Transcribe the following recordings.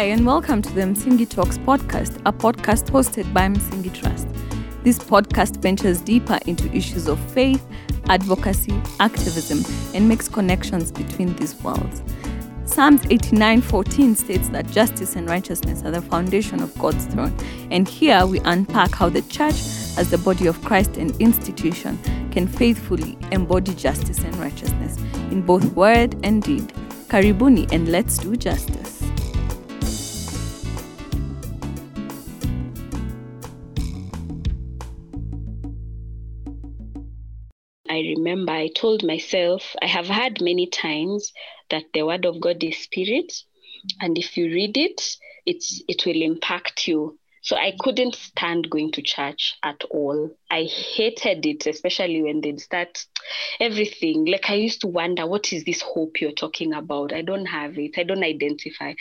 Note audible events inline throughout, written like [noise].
Hi, and welcome to the Msingi Talks podcast, a podcast hosted by Msingi Trust. This podcast ventures deeper into issues of faith, advocacy, activism, and makes connections between these worlds. Psalms 89:14 states that justice and righteousness are the foundation of God's throne. And here we unpack how the church, as the body of Christ and institution, can faithfully embody justice and righteousness in both word and deed. Karibuni and let's do justice. I remember I told myself, I have heard many times that the word of God is spirit. And if you read it, it's it will impact you. So I couldn't stand going to church at all. I hated it, especially when they'd start everything. Like I used to wonder, what is this hope you're talking about? I don't have it. I don't identify.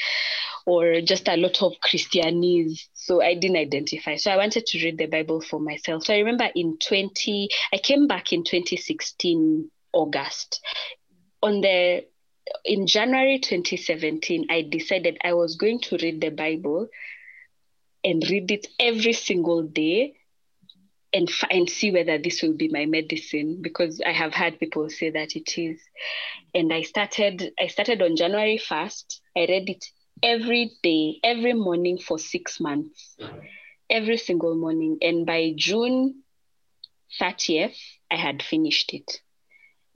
Or just a lot of Christianese. So I didn't identify. So I wanted to read the Bible for myself. So I remember in 20, I came back in 2016, August. On the in January 2017, I decided I was going to read the Bible and read it every single day and, and see whether this will be my medicine because I have had people say that it is. And I started I started on January 1st. I read it every day, every morning for six months. Every single morning. And by June 30th, I had finished it.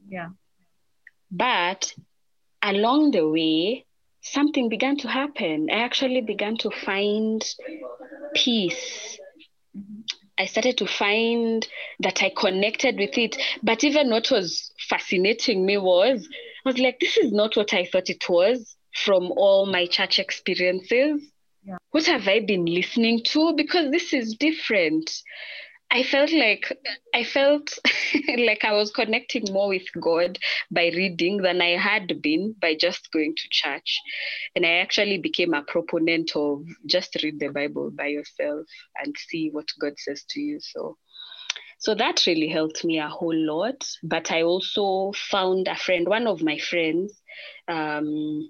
Yeah. But along the way, something began to happen. I actually began to find peace. Mm-hmm. I started to find that I connected with it. But even what was fascinating me was, I was like, this is not what I thought it was from all my church experiences. Yeah. What have I been listening to? Because this is different. I felt like I felt [laughs] like I was connecting more with God by reading than I had been by just going to church. And I actually became a proponent of just read the Bible by yourself and see what God says to you. So so that really helped me a whole lot. But I also found a friend, one of my friends, um,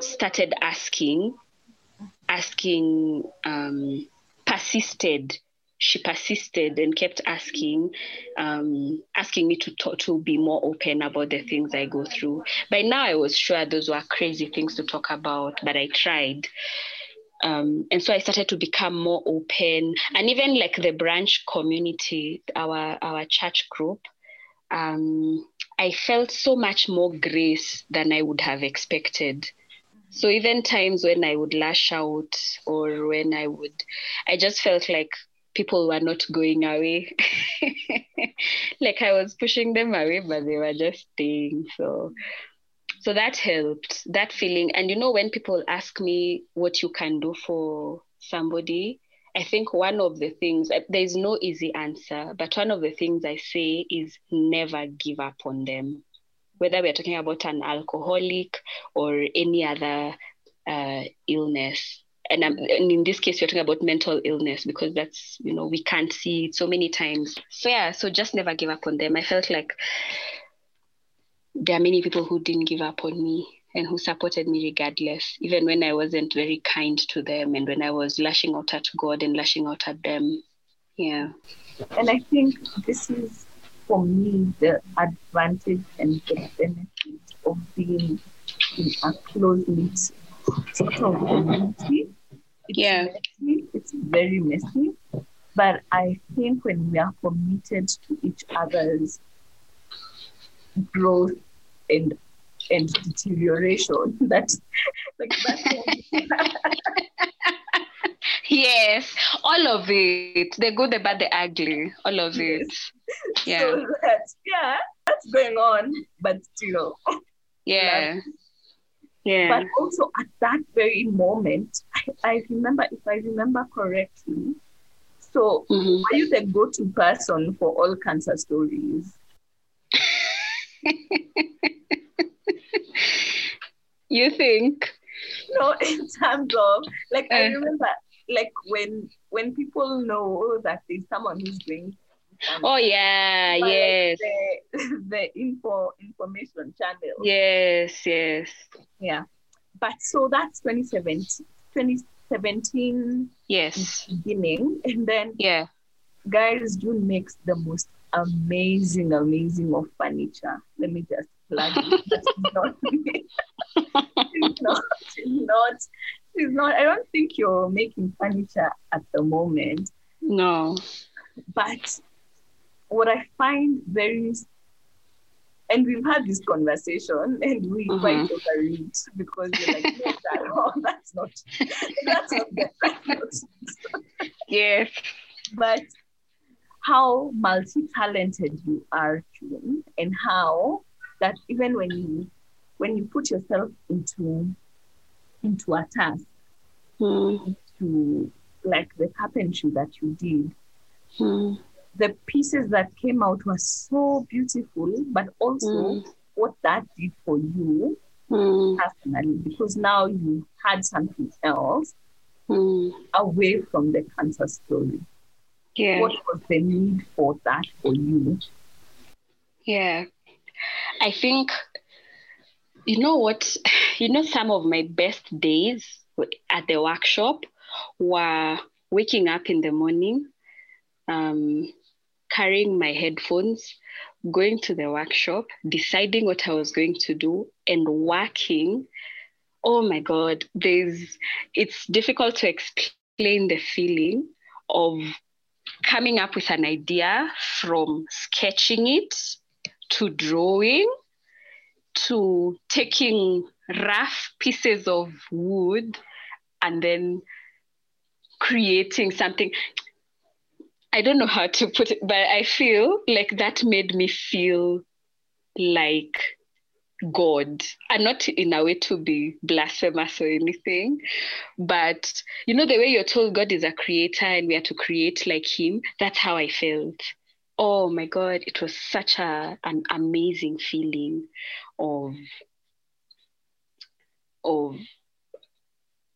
started asking, asking, um, persisted she persisted and kept asking um, asking me to talk, to be more open about the things I go through. By now, I was sure those were crazy things to talk about, but I tried. Um, and so I started to become more open, and even like the branch community, our our church group, um, I felt so much more grace than I would have expected. So even times when I would lash out or when I would, I just felt like people were not going away. [laughs] like I was pushing them away, but they were just staying. So so that helped. That feeling. And you know, when people ask me what you can do for somebody, I think one of the things there's no easy answer, but one of the things I say is never give up on them. Whether we're talking about an alcoholic or any other uh, illness, and, and, in this case you're talking about mental illness because that's you know we can't see it so many times. So yeah so just never give up on them. I felt like there are many people who didn't give up on me and who supported me regardless even when i wasn't very kind to them and when i was lashing out at god and lashing out at them yeah and i think this is for me the advantage and the benefit of being in a close knit sort of community. It's yeah. Messy. It's very messy. But I think when we are committed to each other's growth and and deterioration, [laughs] that like that [laughs] Yes, all of it. The good, the bad, the ugly. All of yes. it. [laughs] Yeah. So that, yeah, that's going on, but still. Yeah. Yeah. But also at that very moment, I, I remember, if I remember correctly, so Mhm. are you the go-to person for all cancer stories? You think? No, [laughs] in terms of like I Uh. remember like when when people know that there's someone who's doing Oh yeah, yes. like, the, [laughs] the info information channel. Yes, yes. Yeah. but so that's 2017, 2017 Yes. beginning. And then, Yeah. guys, June makes the most amazing, amazing of furniture. Let me just That's not. [laughs] She's not, she's not, she's not. I don't think you're making furniture at the moment. No. But what I find very, and we've had this conversation, and we Mhm. quite overread because you're like, no, that, [laughs] oh, that's not, that's not, the- that's not. Yes. But how multi-talented you are, June, and how that even when you when you put yourself into into a task, Mm. to like the carpentry that you did, Mm. the pieces that came out were so beautiful, but also Mm. what that did for you personally, because now you had something else away from the cancer story. Yeah. What was the need for that for you? Yeah. I think, you know what? [sighs] You know, some of my best days at the workshop were waking up in the morning, um, carrying my headphones, going to the workshop, deciding what I was going to do, and working. Oh my God, there's, it's difficult to explain the feeling of coming up with an idea from sketching it to drawing to taking rough pieces of wood and then creating something. I don't know how to put it, but I feel like that made me feel like God, and not in a way to be blasphemous or anything, but you know, the way you're told God is a creator and we are to create like Him, that's how I felt. Oh my God, it was such a, an amazing feeling of, mm. of,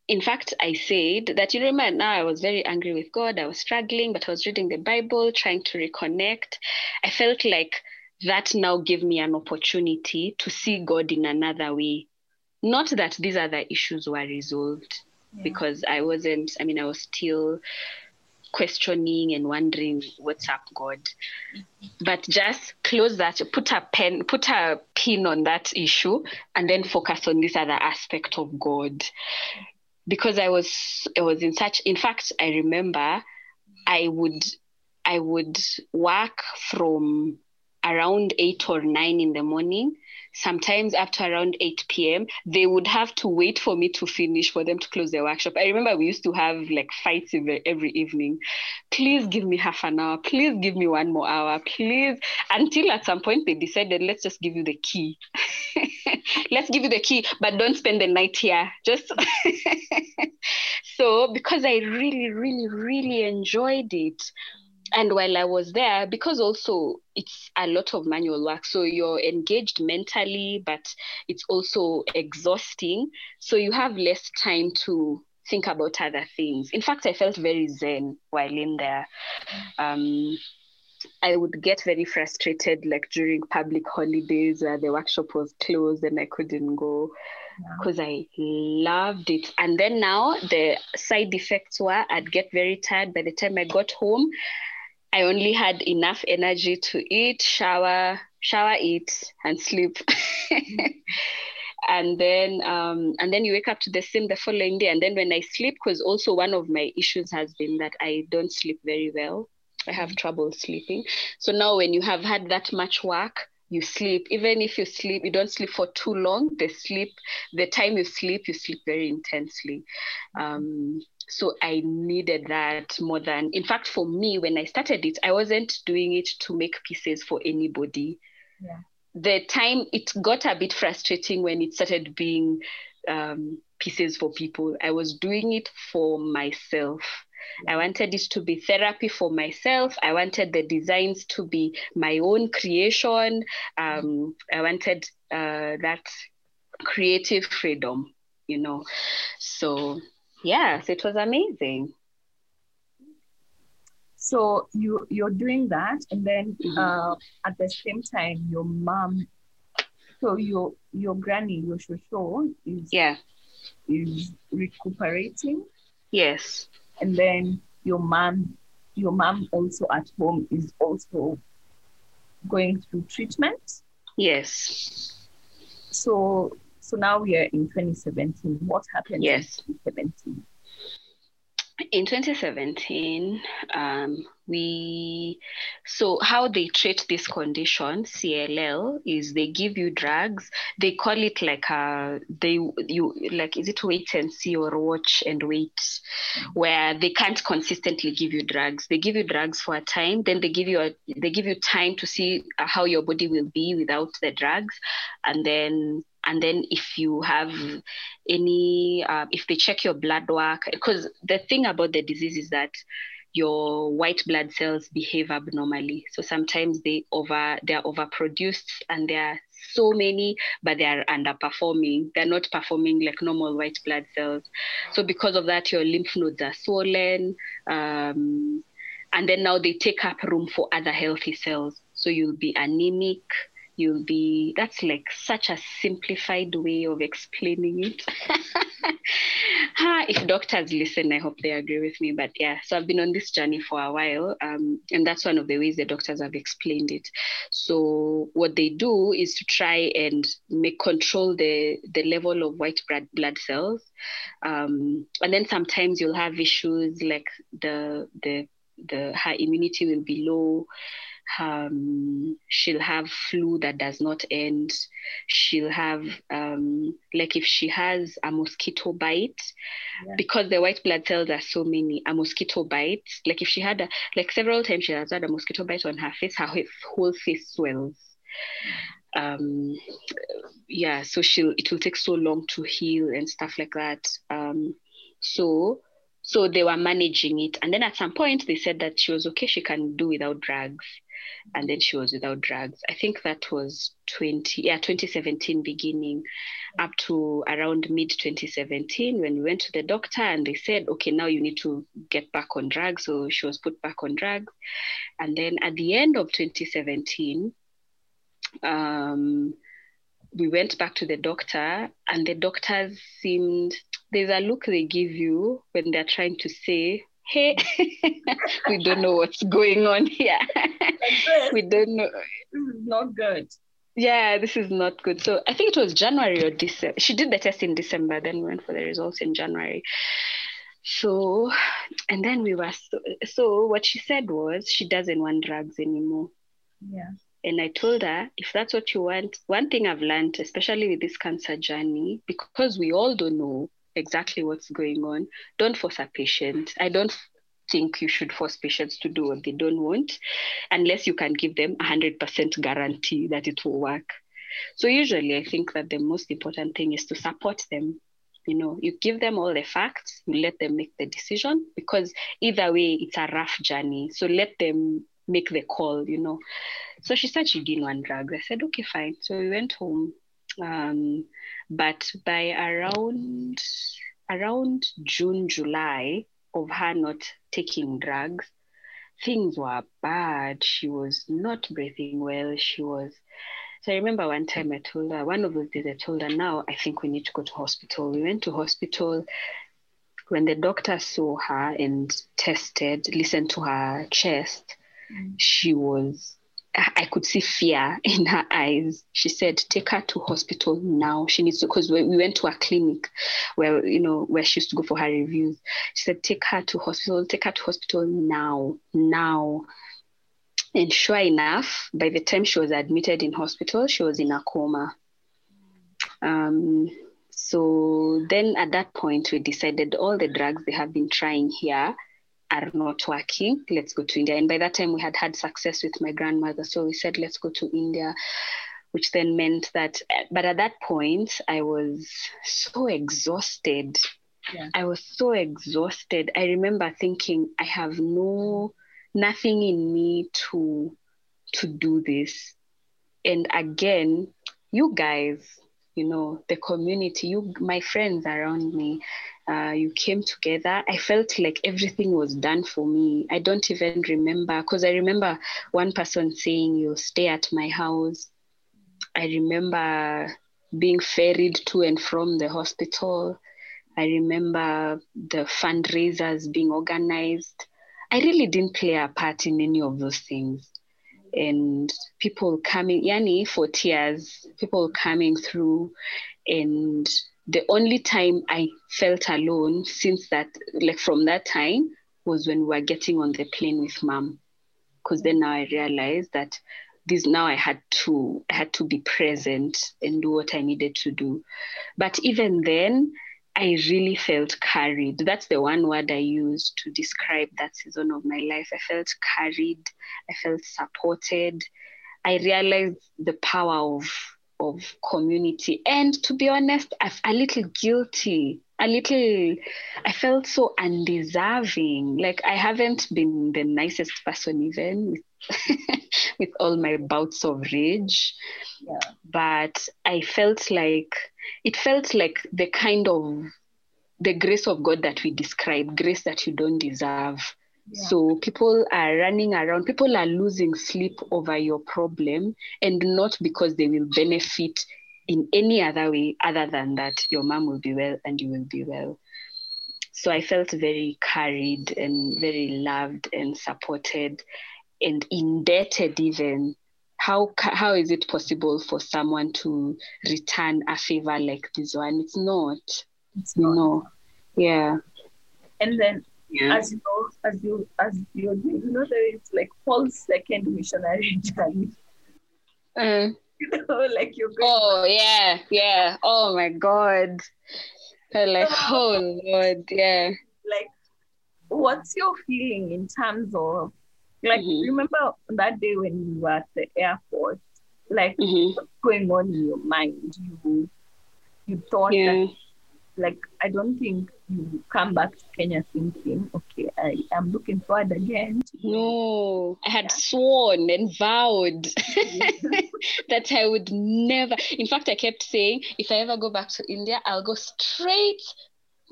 in fact, I said that you remember now I was very angry with God. I was struggling, but I was reading the Bible, trying to reconnect. I felt like that now gave me an opportunity to see God in another way. Not that these other issues were resolved, because I wasn't, I mean, I was still questioning and wondering what's up, God. But just close that, put a pen, put a pin on that issue, and then focus on this other aspect of God. Because I was I was in such in fact, I remember I would I would work from around eight or nine in the morning, sometimes up to around 8 p.m. They would have to wait for me to finish for them to close their workshop. I remember we used to have like fights every, every evening. Please give me half an hour. Please give me one more hour. Please. Until at some point they decided, let's just give you the key. [laughs] let's give you the key, but don't spend the night here. Just [laughs] so because I really, really, really enjoyed it and while I was there, because also it's a lot of manual work, so you're engaged mentally, but it's also exhausting. So you have less time to think about other things. In fact, I felt very zen while in there. Um, I would get very frustrated, like during public holidays where the workshop was closed and I couldn't go because I loved it. And then now the side effects were I'd get very tired by the time I got home. I only had enough energy to eat, shower, shower, eat, and sleep. [laughs] and then um, and then you wake up to the same the following day. And then when I sleep, because also one of my issues has been that I don't sleep very well. I have trouble sleeping. So now when you have had that much work, you sleep. Even if you sleep, you don't sleep for too long. The sleep, the time you sleep, you sleep very intensely. Um, so I needed that more than, in fact, for me, when I started it, I wasn't doing it to make pieces for anybody. Yeah. The time it got a bit frustrating when it started being um, pieces for people. I was doing it for myself. I wanted it to be therapy for myself. I wanted the designs to be my own creation. Um, I wanted uh, that creative freedom, you know. So yes, it was amazing. So you you're doing that, and then Mhm. uh, at the same time, your mom. So your your granny, your shosho, is Yeah. is recuperating, Yes. and then your mom, your mom also at home is also going through treatment. Yes. So, so now we are in 2017. What happened Yes. in 2017? in 2017 um, we so how they treat this condition cll is they give you drugs they call it like a they you like is it wait and see or watch and wait where they can't consistently give you drugs they give you drugs for a time then they give you a they give you time to see how your body will be without the drugs and then and then if you have any uh, if they check your blood work because the thing about the disease is that your white blood cells behave abnormally. So sometimes they over they're overproduced and there are so many but they are underperforming. They're not performing like normal white blood cells. So because of that your lymph nodes are swollen um, and then now they take up room for other healthy cells. So you'll be anemic you'll be that's like such a simplified way of explaining it. [laughs] If doctors listen i hope they agree with me but yeah so i've been on this journey for a while um, and that's one of the ways the doctors have explained it. So what they do is to try and make control the the level of white blood cells um, and then sometimes you'll have issues like the the the her immunity will be low um, she'll have flu that does not end. She'll have, um, like, if she has a mosquito bite, Yeah. because the white blood cells are so many, a mosquito bite, like, if she had, a, like, several times she has had a mosquito bite on her face, her whole- whole face swells. Um, yeah, so she'll, it will take so long to heal and stuff like that. Um, so, so they were managing it. And then at some point, they said that she was okay, she can do without drugs and then she was without drugs. I think that was 20, yeah, 2017 beginning up to around mid 2017 when we went to the doctor and they said, okay, now you need to get back on drugs. So she was put back on drugs. And then at the end of 2017, um, we went back to the doctor and the doctors seemed, there's a look they give you when they're trying to say, hey, [laughs] we don't know what's going on here. we don't know. This is not good. Yeah, this is not good. So I think it was January or December. She did the test in December, then we went for the results in January. So, and then we were so, so what she said was she doesn't want drugs anymore. Yeah. And I told her, if that's what you want, one thing I've learned, especially with this cancer journey, because we all don't know exactly what's going on, don't force a patient. I don't think you should force patients to do what they don't want unless you can give them a 100% guarantee that it will work. So usually I think that the most important thing is to support them. You know, you give them all the facts, you let them make the decision because either way it's a rough journey. So let them make the call, you know. So she said she didn't want drugs. I said, okay, fine. So we went home. Um, but by around around June, July of her not taking drugs, things were bad. She was not breathing well. She was so I remember one time I told her, one of those days I told her, now I think we need to go to hospital. We went to hospital. When the doctor saw her and tested, listened to her chest, Mm. she was I could see fear in her eyes. She said, "Take her to hospital now. She needs to." Because we we went to a clinic where you know where she used to go for her reviews. She said, "Take her to hospital. Take her to hospital now, now." And sure enough, by the time she was admitted in hospital, she was in a coma. Um, so then at that point, we decided all the drugs they have been trying here are not working. Let's go to India. And by that time, we had had success with my grandmother. So we said, let's go to India, which then meant that, but at that point, I was so exhausted. Yeah. I was so exhausted. I remember thinking, I have no, nothing in me to, to do this. And again, you guys, you know, the community, you, my friends around me, uh, you came together. I felt like everything was done for me. I don't even remember because I remember one person saying, You'll stay at my house. I remember being ferried to and from the hospital. I remember the fundraisers being organized. I really didn't play a part in any of those things. And people coming, yani for tears, people coming through. And the only time I felt alone since that, like from that time, was when we were getting on the plane with mom. Because then now I realized that this now I had to I had to be present and do what I needed to do. But even then, I really felt carried. That's the one word I use to describe that season of my life. I felt carried, I felt supported. I realized the power of of community. And to be honest, I'm a little guilty. A little, I felt so undeserving. Like I haven't been the nicest person, even [laughs] with all my bouts of rage. Yeah. But I felt like it felt like the kind of the grace of God that we describe, grace that you don't deserve. Yeah. So people are running around, people are losing sleep over your problem, and not because they will benefit in any other way other than that your mom will be well and you will be well. So I felt very carried and very loved and supported and indebted even how how is it possible for someone to return a favor like this one? It's not. It's you not. know. Yeah. And then yeah. as you know, as you as you you know there is like Paul's second missionary journey. Uh, [laughs] You know, like you're going oh yeah yeah. Oh my god. They're like [laughs] oh lord yeah. Like what's your feeling in terms of like Mhm. remember that day when you were at the airport like hmm what's going on in your mind? You you thought yeah. that like i don't think you come back to kenya thinking okay i am looking forward again. No. I had sworn and vowed [laughs] that I would never. In fact, I kept saying, if I ever go back to India, I'll go straight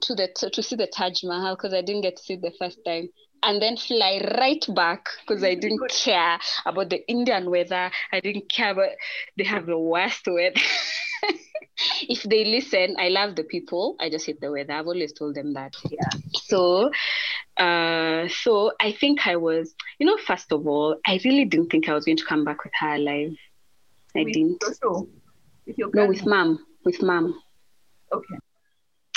to the to, to see the Taj Mahal because I didn't get to see it the first time, and then fly right back because I didn't care about the Indian weather. I didn't care about they have the worst weather. [laughs] if they listen, I love the people. I just hate the weather. I've always told them that. Yeah. So, uh, so I think I was, you know, first of all, I really didn't think I was going to come back with her alive. I With didn't. Joshua, with your No, with mom. With mom. okay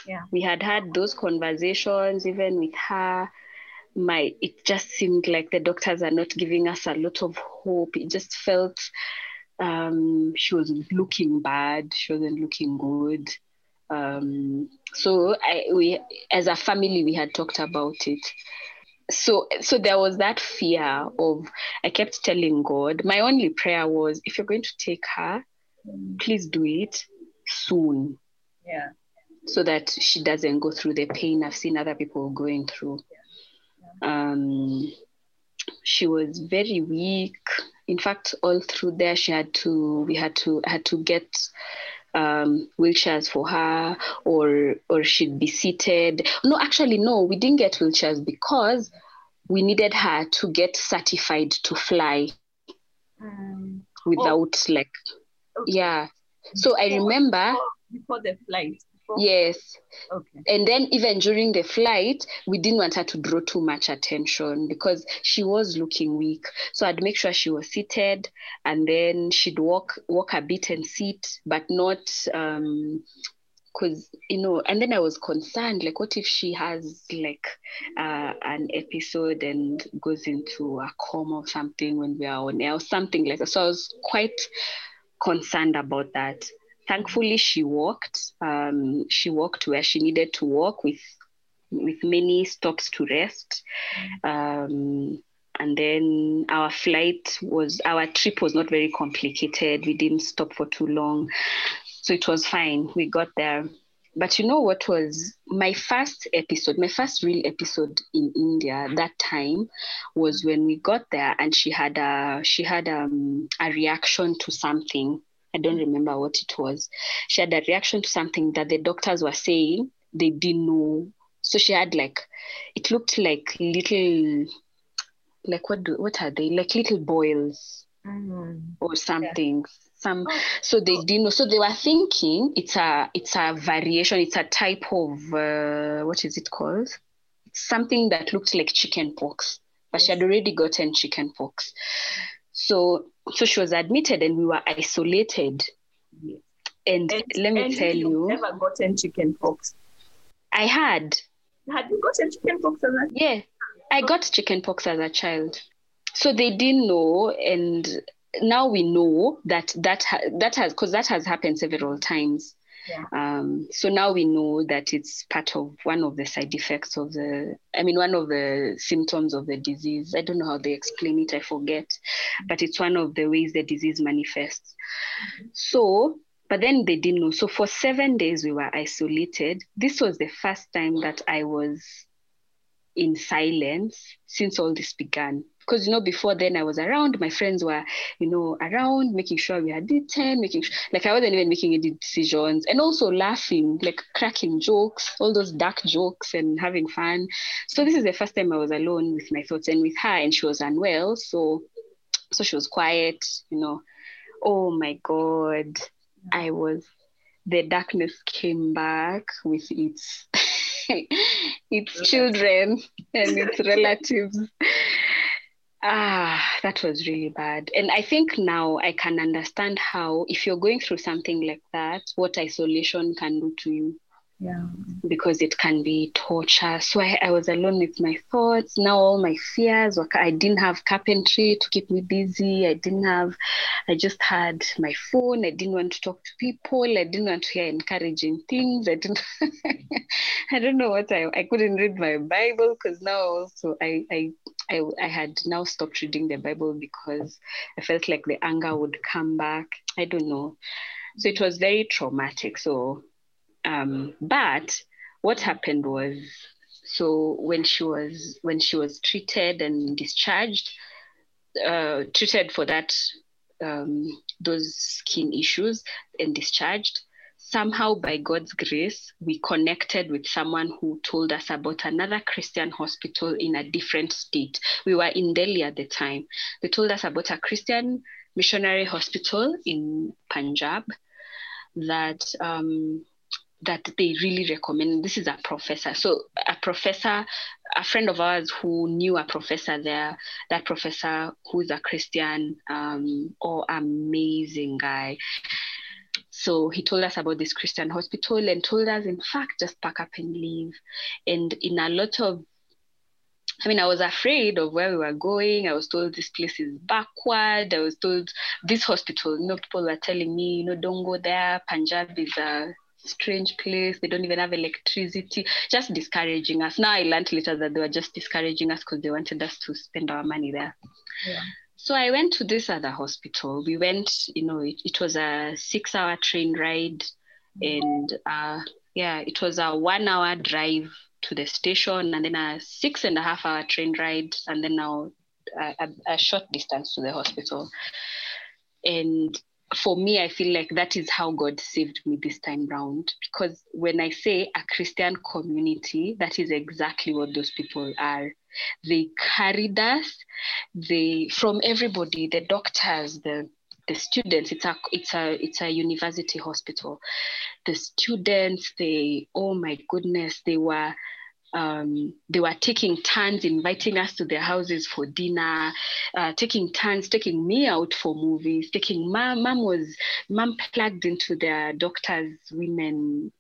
Yeah. We had had those conversations even with her. My, it just seemed like the doctors are not giving us a lot of hope. It just felt um, she was looking bad. She wasn't looking good. Um, so I, we, as a family, we had talked about it. So, so there was that fear of. I kept telling God. My only prayer was, if you're going to take her, please do it soon yeah so that she doesn't go through the pain I've seen other people going through. Um, she was very weak. In fact, all through there, she had to. We had to had to get um, wheelchairs for her, or or she'd be seated. No, actually, no, we didn't get wheelchairs because we needed her to get certified to fly Mm, without like, okay. yeah. So I remember, before, before the flight before, yes, okay. And then even during the flight we didn't want her to draw too much attention because she was looking weak. So i'd make sure she was seated and then she'd walk walk a bit and sit but not um because you know and then i was concerned like what if she has like uh, an episode and goes into a coma or something when we are on air or something like that? So i was quite concerned about that thankfully she walked um, she walked where she needed to walk with with many stops to rest. Um, and then our flight was our trip was not very complicated. We didn't stop for too long. So it was fine. We got there. But you know what was my first episode my first real episode in india that time was when we got there and she had a she had um, a reaction to something i don't remember what it was she had a reaction to something that the doctors were saying they didn't know. So she had like it looked like little like what do what are they? Like little boils Mm, or something some so they didn't know. So they were thinking it's a it's a variation it's a type of uh, what is it called? It's something that looked like chicken pox but she had already gotten chicken pox. So so she was admitted and we were isolated Yes. and, And, let me and tell you never gotten chicken pox. i had Had you gotten chicken pox as a yeah i got chicken pox as a child so they didn't know and now we know that that ha- that has because that has happened several times Yeah. um, so now we know that it's part of one of the side effects of the i mean one of the symptoms of the disease i don't know how they explain it i forget but it's one of the ways the disease manifests so but then they didn't know so for seven days we were isolated this was the first time that i was in silence since all this began. Because you know, before then I was around, my friends were, you know, around making sure we had eaten, making sure like I wasn't even making any decisions and also laughing, like cracking jokes, all those dark jokes and having fun. So this is the first time I was alone with my thoughts and with her, and she was unwell. So so she was quiet, you know. Oh my god. I was the darkness came back with its [laughs] its children and its relatives. Ah, that was really bad. And I think now I can understand how, if you're going through something like that, what isolation can do to you Yeah. because it can be torture. So I, I was alone with my thoughts. Now all my fears were, I didn't have carpentry to keep me busy. I didn't have, I just had my phone. I didn't want to talk to people. I didn't want to hear encouraging things. I didn't, [laughs] I don't know what I, I couldn't read my Bible because now also I, I, I, I had now stopped reading the Bible because I felt like the anger would come back. I don't know. So it was very traumatic. So um, but what happened was so when she was when she was treated and discharged uh, treated for that um, those skin issues and discharged somehow by god's grace we connected with someone who told us about another christian hospital in a different state. We were in delhi at the time. They told us about a christian missionary hospital in punjab that um, that they really recommend. This is a professor. So a professor, a friend of ours who knew a professor there, that professor who's a Christian, um, or amazing guy. So he told us about this Christian hospital and told us, in fact, just pack up and leave. And in a lot of I mean, I was afraid of where we were going. I was told this place is backward. I was told this hospital, you know, people were telling me, you know, don't go there. Punjab is a strange place. They don't even have electricity, just discouraging us. Now I learned later that they were just discouraging us because they wanted us to spend our money there. Yeah. So I went to this other hospital. We went, you know, it, it was a six hour train ride. And uh, yeah, it was a one hour drive to the station and then a six and a half hour train ride. And then now a, a, a short distance to the hospital. And for me, I feel like that is how God saved me this time round. Because when I say a Christian community, that is exactly what those people are. They carried us, they from everybody, the doctors, the the students. It's a it's a it's a university hospital. The students, they oh my goodness, they were um, they were taking turns inviting us to their houses for dinner, uh, taking turns, taking me out for movies, taking mom, mom was, mom plugged into their doctors, women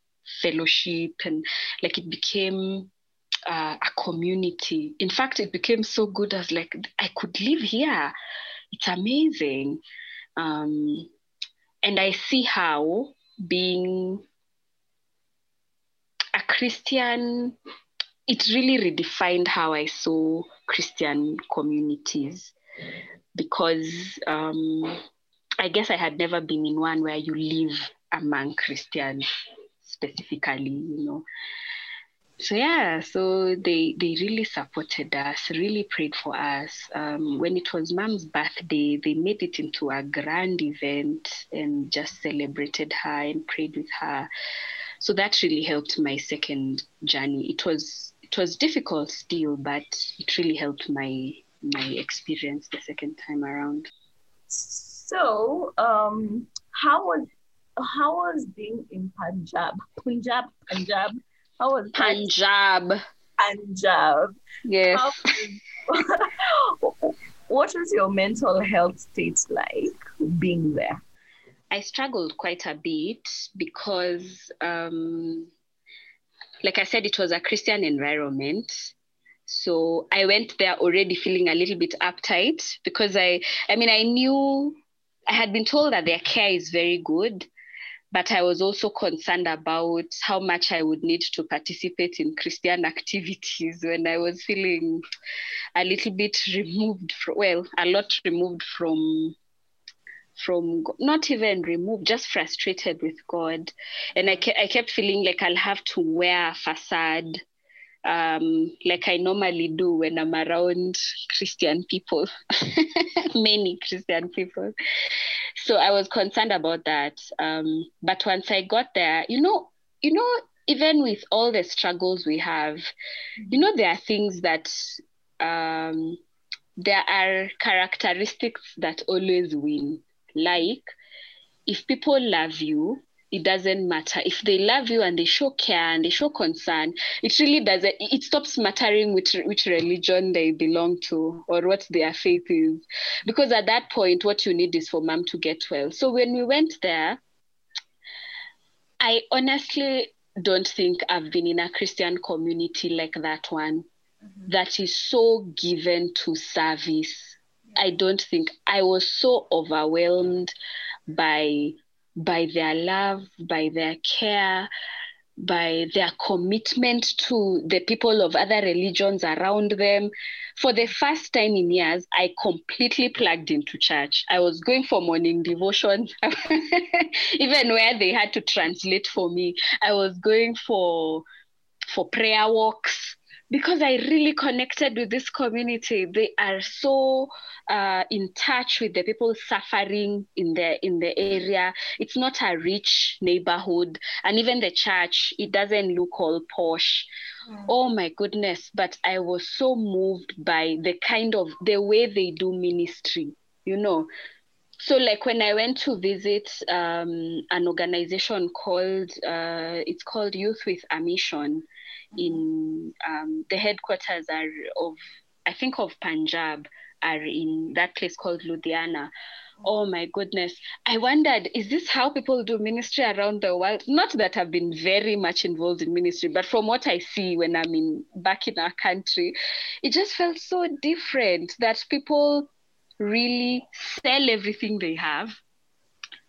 fellowship and like it became uh, a community. In fact, it became so good as like, I could live here. It's amazing. Um, and I see how being a Christian it really redefined how I saw Christian communities because um, I guess I had never been in one where you live among Christians specifically, you know. So yeah, so they they really supported us, really prayed for us. Um, when it was mom's birthday, they made it into a grand event and just celebrated her and prayed with her. So that really helped my second journey. It was it was difficult still, but it really helped my my experience the second time around. So, um, how was how was being in Punjab? Punjab, Punjab. How was that? Punjab. Punjab? Yes. Was- [laughs] what was your mental health state like being there? I struggled quite a bit because, um, like I said, it was a Christian environment. So I went there already feeling a little bit uptight because I, I mean, I knew I had been told that their care is very good, but I was also concerned about how much I would need to participate in Christian [laughs] activities when I was feeling a little bit removed from, well, a lot removed from from not even removed, just frustrated with God. And I, ke- I kept feeling like I'll have to wear a facade um, like I normally do when I'm around Christian people, [laughs] many Christian people. So I was concerned about that. Um, but once I got there, you know, you know, even with all the struggles we have, you know, there are things that um, there are characteristics that always win. Like if people love you, it doesn't matter. If they love you and they show care and they show concern, it really doesn't, it stops mattering which, which religion they belong to or what their faith is. Because at that point, what you need is for mom to get well. So when we went there, I honestly don't think I've been in a Christian community like that one mm-hmm. that is so given to service. I don't think I was so overwhelmed by by their love, by their care, by their commitment to the people of other religions around them. For the first time in years, I completely plugged into church. I was going for morning devotion, [laughs] even where they had to translate for me. I was going for for prayer walks because I really connected with this community. They are so uh, in touch with the people suffering in the in the area. It's not a rich neighborhood, and even the church, it doesn't look all posh. Oh my goodness! But I was so moved by the kind of the way they do ministry. You know, so like when I went to visit um, an organization called uh, it's called Youth with a Mission in um, the headquarters are of I think of Punjab are in that place called Ludhiana. Oh my goodness. I wondered, is this how people do ministry around the world? Not that I've been very much involved in ministry, but from what I see when I'm in back in our country, it just felt so different that people really sell everything they have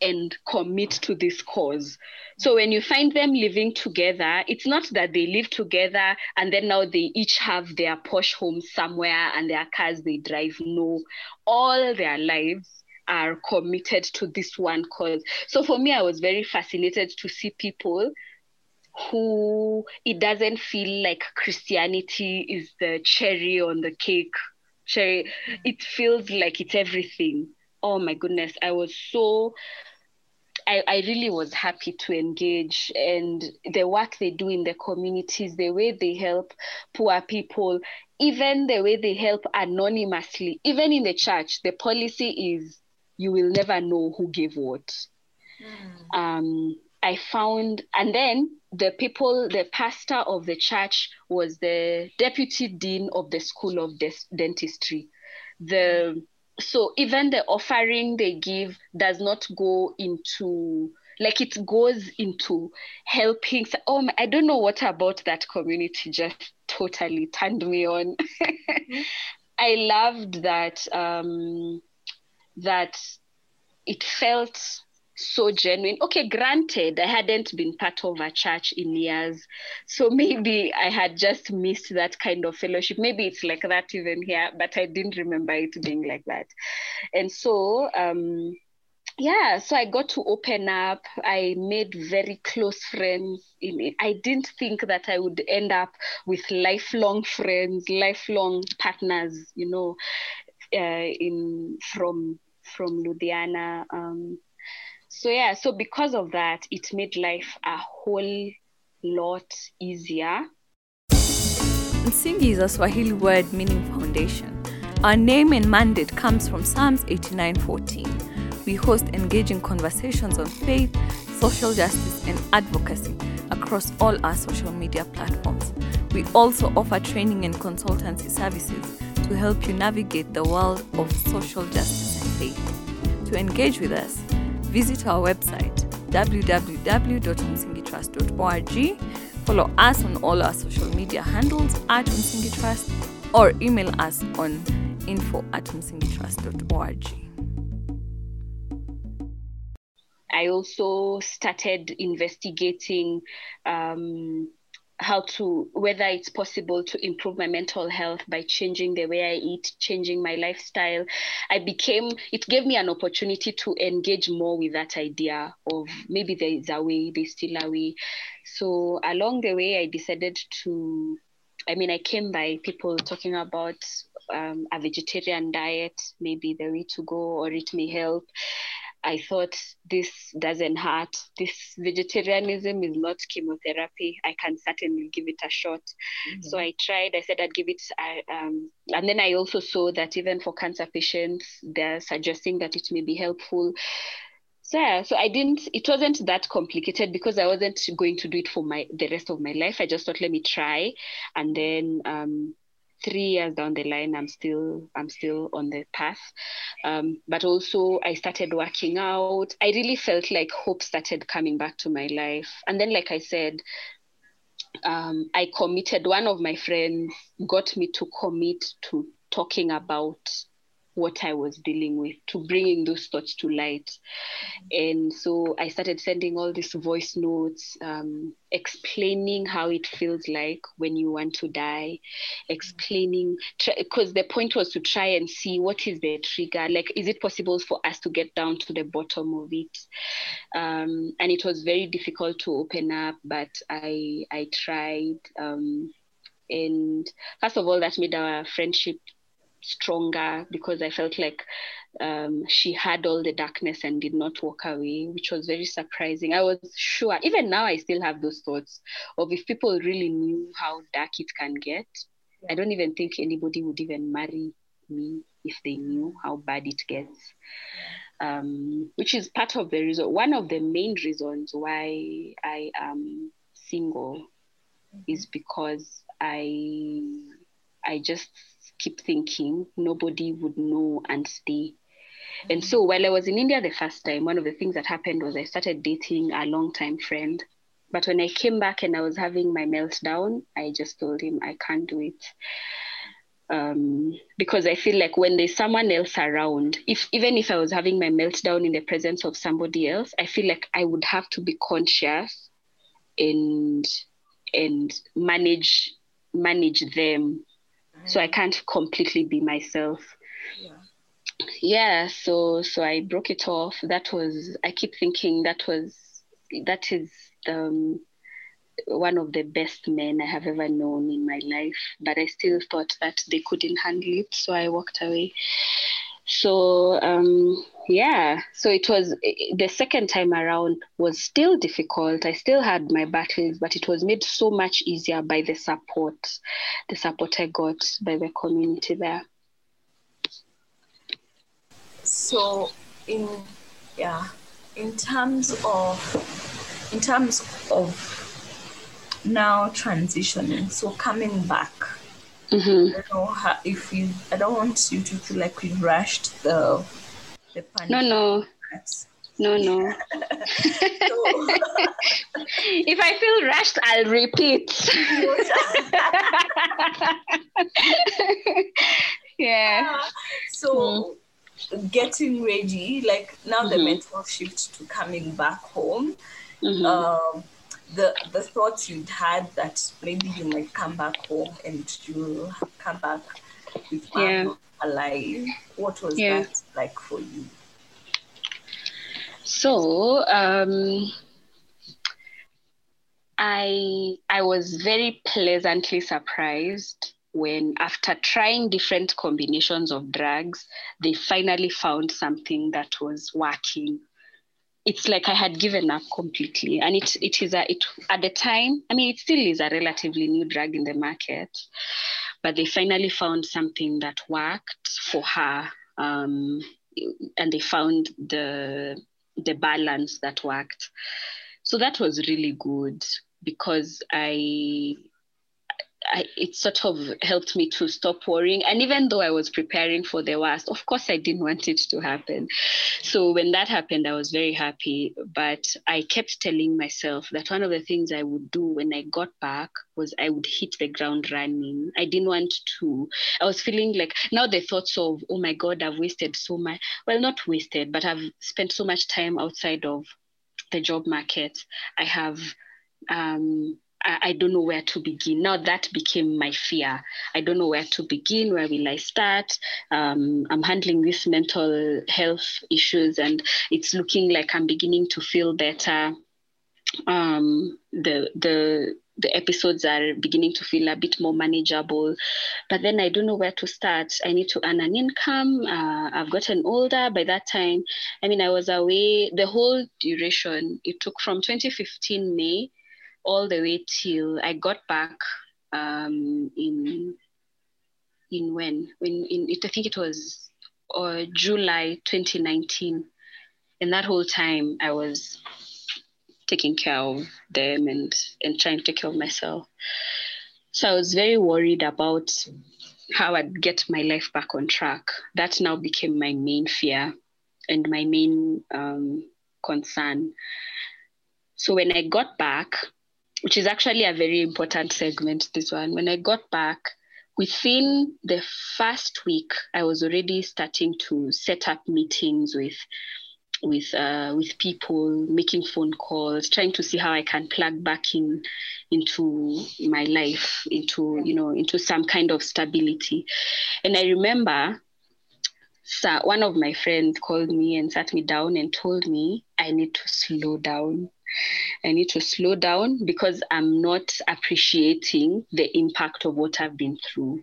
and commit to this cause. So when you find them living together, it's not that they live together and then now they each have their posh homes somewhere and their cars they drive. No, all their lives are committed to this one cause. So for me, I was very fascinated to see people who it doesn't feel like Christianity is the cherry on the cake. Cherry, it feels like it's everything. Oh my goodness, I was so I, I really was happy to engage and the work they do in the communities, the way they help poor people, even the way they help anonymously, even in the church, the policy is you will never know who gave what. Um, I found, and then the people, the pastor of the church was the deputy dean of the school of des- dentistry. The so even the offering they give does not go into like it goes into helping oh my, i don't know what about that community just totally turned me on. [laughs] I loved that um that it felt so genuine. Okay, granted, I hadn't been part of a church in years. So maybe I had just missed that kind of fellowship. Maybe it's like that even here, but I didn't remember it being like that. And so, um, yeah, so I got to open up. I made very close friends. I didn't think that I would end up with lifelong friends, lifelong partners, you know, uh, in from from Ludhiana. Um, so yeah so because of that it made life a whole lot easier Msingi is a Swahili word meaning foundation. Our name and mandate comes from Psalms 89:14, we host engaging conversations on faith, social justice, and advocacy across all our social media platforms. We also offer training and consultancy services to help you navigate the world of social justice and faith. To engage with us, visit our website www.msingitrust.org, follow us on all our social media handles at Msingitrust, or email us on info at msingitrust.org. I also started investigating um, how to whether it's possible to improve my mental health by changing the way I eat, changing my lifestyle. I became it gave me an opportunity to engage more with that idea of maybe there is a way, there's still a way. So along the way, I decided to. I mean, I came by people talking about um, a vegetarian diet, maybe the way to go, or it may help. I thought this doesn't hurt. This vegetarianism is not chemotherapy. I can certainly give it a shot. Mm-hmm. So I tried. I said I'd give it. um, and then I also saw that even for cancer patients, they're suggesting that it may be helpful. So yeah, so I didn't. It wasn't that complicated because I wasn't going to do it for my the rest of my life. I just thought let me try, and then um, three years down the line i'm still i'm still on the path. Um, but also i started working out. I really felt like hope started coming back to my life. And then like i said um, i committed one of my friends got me to commit to talking about what I was dealing with, to bringing those thoughts to light. And so I started sending all these voice notes, um, explaining how it feels like when you want to die, explaining, because the point was to try and see what is the trigger. Like, is it possible for us to get down to the bottom of it? Um, and it was very difficult to open up, but I, I tried. Um, and first of all, that made our friendship stronger because I felt like um, she had all the darkness and did not walk away, which was very surprising. I was sure, even now, I still have those thoughts of if people really knew how dark it can get. Yeah. I don't even think anybody would even marry me if they knew how bad it gets. Um, which is part of the reason, one of the main reasons why I am single mm-hmm. is because I I just keep thinking nobody would know and stay. And so while I was in India the first time, one of the things that happened was I started dating a long-time friend. But when I came back and I was having my meltdown, I just told him I can't do it. Um, because I feel like when there's someone else around, if even if I was having my meltdown in the presence of somebody else, I feel like I would have to be conscious and and manage manage them so I can't completely be myself. Yeah. yeah. So so I broke it off. That was I keep thinking that was that is um, one of the best men I have ever known in my life. But I still thought that they couldn't handle it, so I walked away. So um, yeah, so it was the second time around was still difficult. I still had my battles, but it was made so much easier by the support, the support I got by the community there. So in yeah, in terms of in terms of now transitioning, so coming back Mm-hmm. I don't know how, if you. I don't want you to feel like we rushed the the No, no. No, no. [laughs] [laughs] if I feel rushed, I'll repeat. [laughs] yeah. Uh, so, mm. getting ready, like now mm-hmm. the mental shift to coming back home. Mm-hmm. Um, the the thoughts you'd had that maybe you might come back home and you come back with yeah. Alive. What was yeah. that like for you? So um, I I was very pleasantly surprised when after trying different combinations of drugs, they finally found something that was working it's like I had given up completely. And it it is a it at the time, I mean it still is a relatively new drug in the market, but they finally found something that worked for her. Um, and they found the the balance that worked. So that was really good because I I, it sort of helped me to stop worrying. And even though I was preparing for the worst, of course, I didn't want it to happen. So when that happened, I was very happy. But I kept telling myself that one of the things I would do when I got back was I would hit the ground running. I didn't want to, I was feeling like now the thoughts of, oh my God, I've wasted so much. Well, not wasted, but I've spent so much time outside of the job market. I have um, I, don't know where to begin. Now that became my fear. I don't know where to begin. Where will I start? Um, I'm handling these mental health issues, and it's looking like I'm beginning to feel better. Um, the the the episodes are beginning to feel a bit more manageable but then i don't know where to start i need to earn an income uh, i've gotten older by that time i mean i was away the whole duration it took from 2015 may all the way till I got back um, in in when when in I think it was uh, July 2019. And that whole time I was taking care of them and and trying to take care of myself. So I was very worried about how I'd get my life back on track. That now became my main fear and my main um, concern. So when I got back, which is actually a very important segment, this one. When I got back, within the first week, I was already starting to set up meetings with with uh, with people, making phone calls, trying to see how I can plug back in into my life, into you know, into some kind of stability. And I remember so one of my friends called me and sat me down and told me I need to slow down. I need to slow down because I'm not appreciating the impact of what I've been through.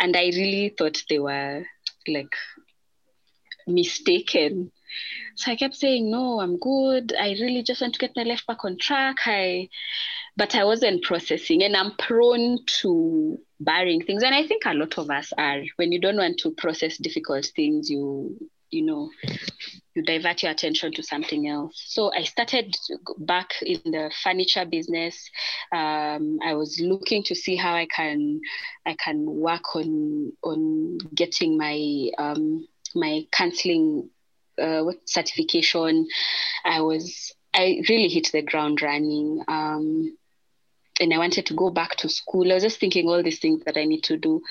And I really thought they were like mistaken. So I kept saying, no, I'm good. I really just want to get my life back on track. I but I wasn't processing and I'm prone to burying things. And I think a lot of us are. When you don't want to process difficult things, you you know you divert your attention to something else. So I started back in the furniture business. Um, I was looking to see how I can I can work on on getting my um, my counseling uh, certification. I was I really hit the ground running. Um, and I wanted to go back to school. I was just thinking all these things that I need to do.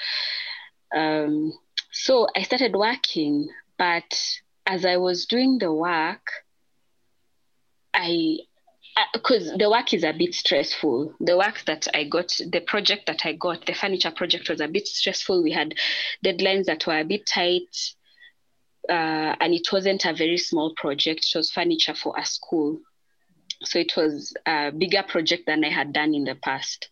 Um, so I started working, but as I was doing the work, I because the work is a bit stressful. The work that I got, the project that I got, the furniture project was a bit stressful. We had deadlines that were a bit tight, uh, and it wasn't a very small project. It was furniture for a school, so it was a bigger project than I had done in the past,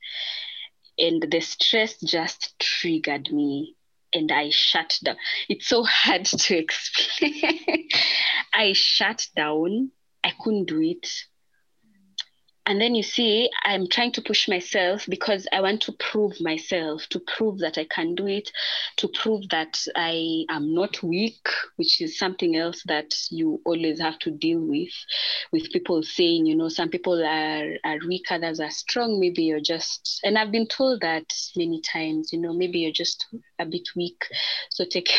and the stress just triggered me and I shut down. It's so hard to [laughs] explain. I shut down. I couldn't do it and then you see i'm trying to push myself because i want to prove myself to prove that i can do it to prove that i am not weak which is something else that you always have to deal with with people saying you know some people are, are weak others are strong. Maybe you're just and i've been told that many times you know maybe you're just a bit weak. So take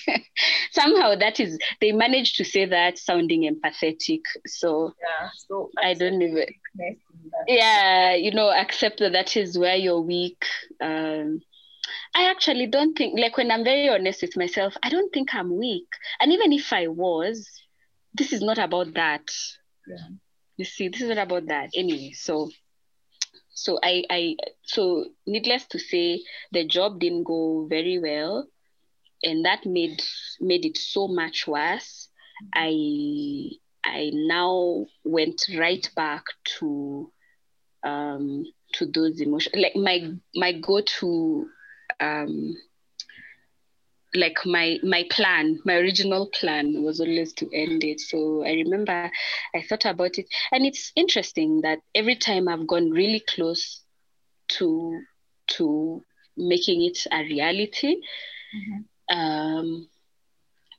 [laughs] somehow that is they managed to say that sounding empathetic. So yeah so i don't even yeah you know accept that that is where you're weak. Um, i actually don't think like when i'm very honest with myself i don't think i'm weak. And even if i was this is not about that. Yeah. you see this is not about that. Anyway so so i i so needless to say the job didn't go very well. And that made made it so much worse. I I now went right back to um, to those emotions. Like my my go to um, like my my plan, my original plan was always to end it. So I remember I thought about it, and it's interesting that every time I've gone really close to to making it a reality, mm-hmm. um,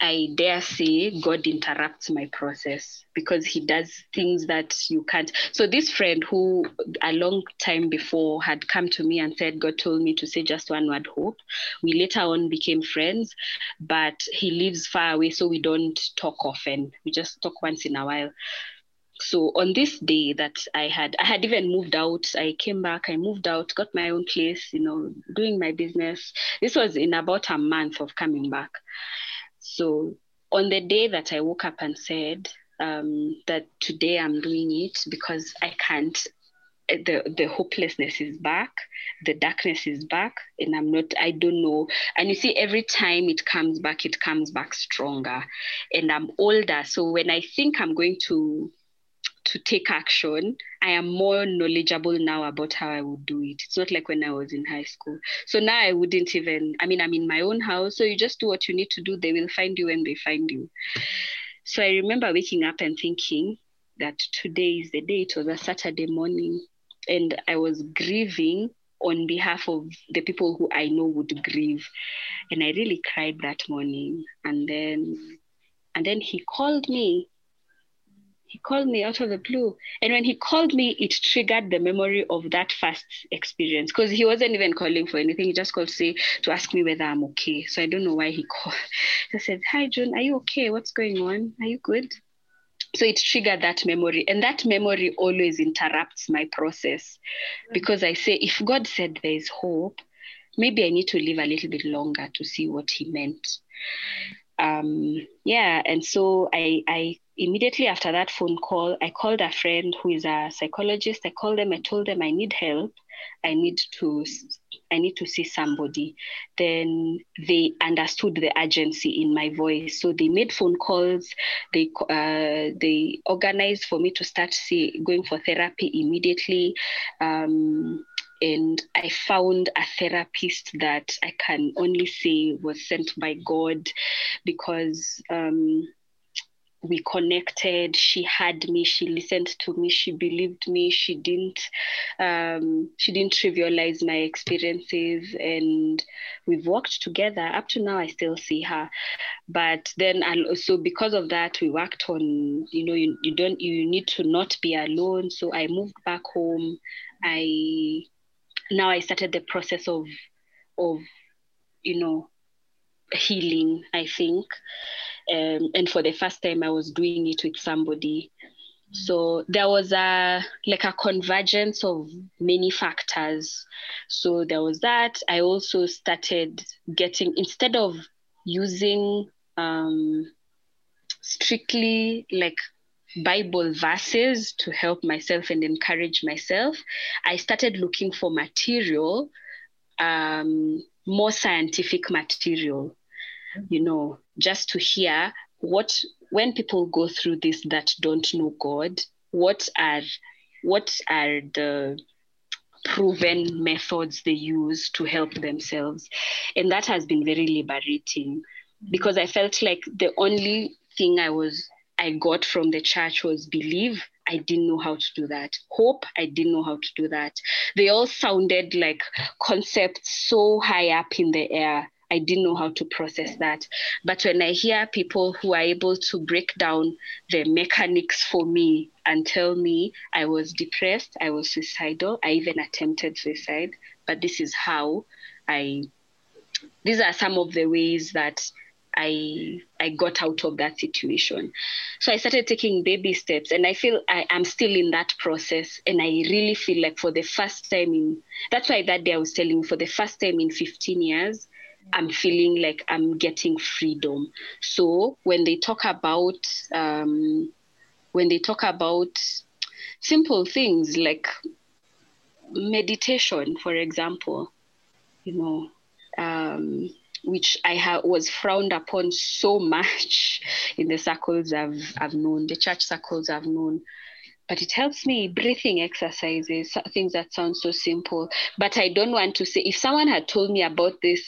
I dare say God interrupts my process because He does things that you can't. So, this friend who a long time before had come to me and said, God told me to say just one word, hope. We later on became friends, but he lives far away, so we don't talk often. We just talk once in a while so on this day that i had i had even moved out i came back i moved out got my own place you know doing my business this was in about a month of coming back so on the day that i woke up and said um, that today i'm doing it because i can't the the hopelessness is back the darkness is back and i'm not i don't know. And you see every time it comes back it comes back stronger. And i'm older. So when i think i'm going to to take action, I am more knowledgeable now about how I would do it. It's not like when I was in high school. So now I wouldn't even, I mean, I'm in my own house. So you just do what you need to do. They will find you when they find you. So I remember waking up and thinking that today is the day. It was a Saturday morning. And I was grieving on behalf of the people who I know would grieve. And I really cried that morning. And then and then he called me he called me out of the blue. And when he called me, it triggered the memory of that first experience because he wasn't even calling for anything. He just called to say, to ask me whether I'm okay. So I don't know why he [laughs] called. I said, Hi, June, are you okay? What's going on? Are you good? So it triggered that memory. And that memory always interrupts my process mm. because I say, if God said there is hope, maybe I need to live a little bit longer to see what he meant. Mm. Um, yeah, and so I, I immediately after that phone call, I called a friend who is a psychologist. I called them, I told them I need help. I need to I need to see somebody. Then they understood the urgency in my voice, so they made phone calls. They uh, they organized for me to start see, going for therapy immediately. Um, and I found a therapist that I can only say was sent by God because um, we connected. She had me. She listened to me. She believed me. She didn't um, she didn't trivialize my experiences and we've worked together. Up to now i still see her. But then and also because of that we worked on you know you, you don't you need to not be alone. So i moved back home. I now i started the process of of you know healing i think. Um, and for the first time i was doing it with somebody. So there was a like a convergence of many factors. So there was that. I also started getting instead of using um, strictly like bible verses to help myself and encourage myself i started looking for material um, more scientific material you know, just to hear what when people go through this that don't know God, what are what are the proven methods they use to help themselves. And that has been very liberating because I felt like the only thing I was I got from the church was believe. I didn't know how to do that. Hope, I didn't know how to do that. They all sounded like concepts so high up in the air I didn't know how to process that. But when I hear people who are able to break down the mechanics for me and tell me I was depressed, I was suicidal, I even attempted suicide, but this is how I, these are some of the ways that I I got out of that situation. So I started taking baby steps and I feel I am still in that process and I really feel like for the first time in that's why that day I was telling for the first time in 15 years I'm feeling like I'm getting freedom. So when they talk about um, when they talk about simple things like meditation, for example, you know, um, which I ha- was frowned upon so much in the circles I've I've known, the church circles I've known. But it helps me breathing exercises, things that sound so simple. But I don't want to say if someone had told me about this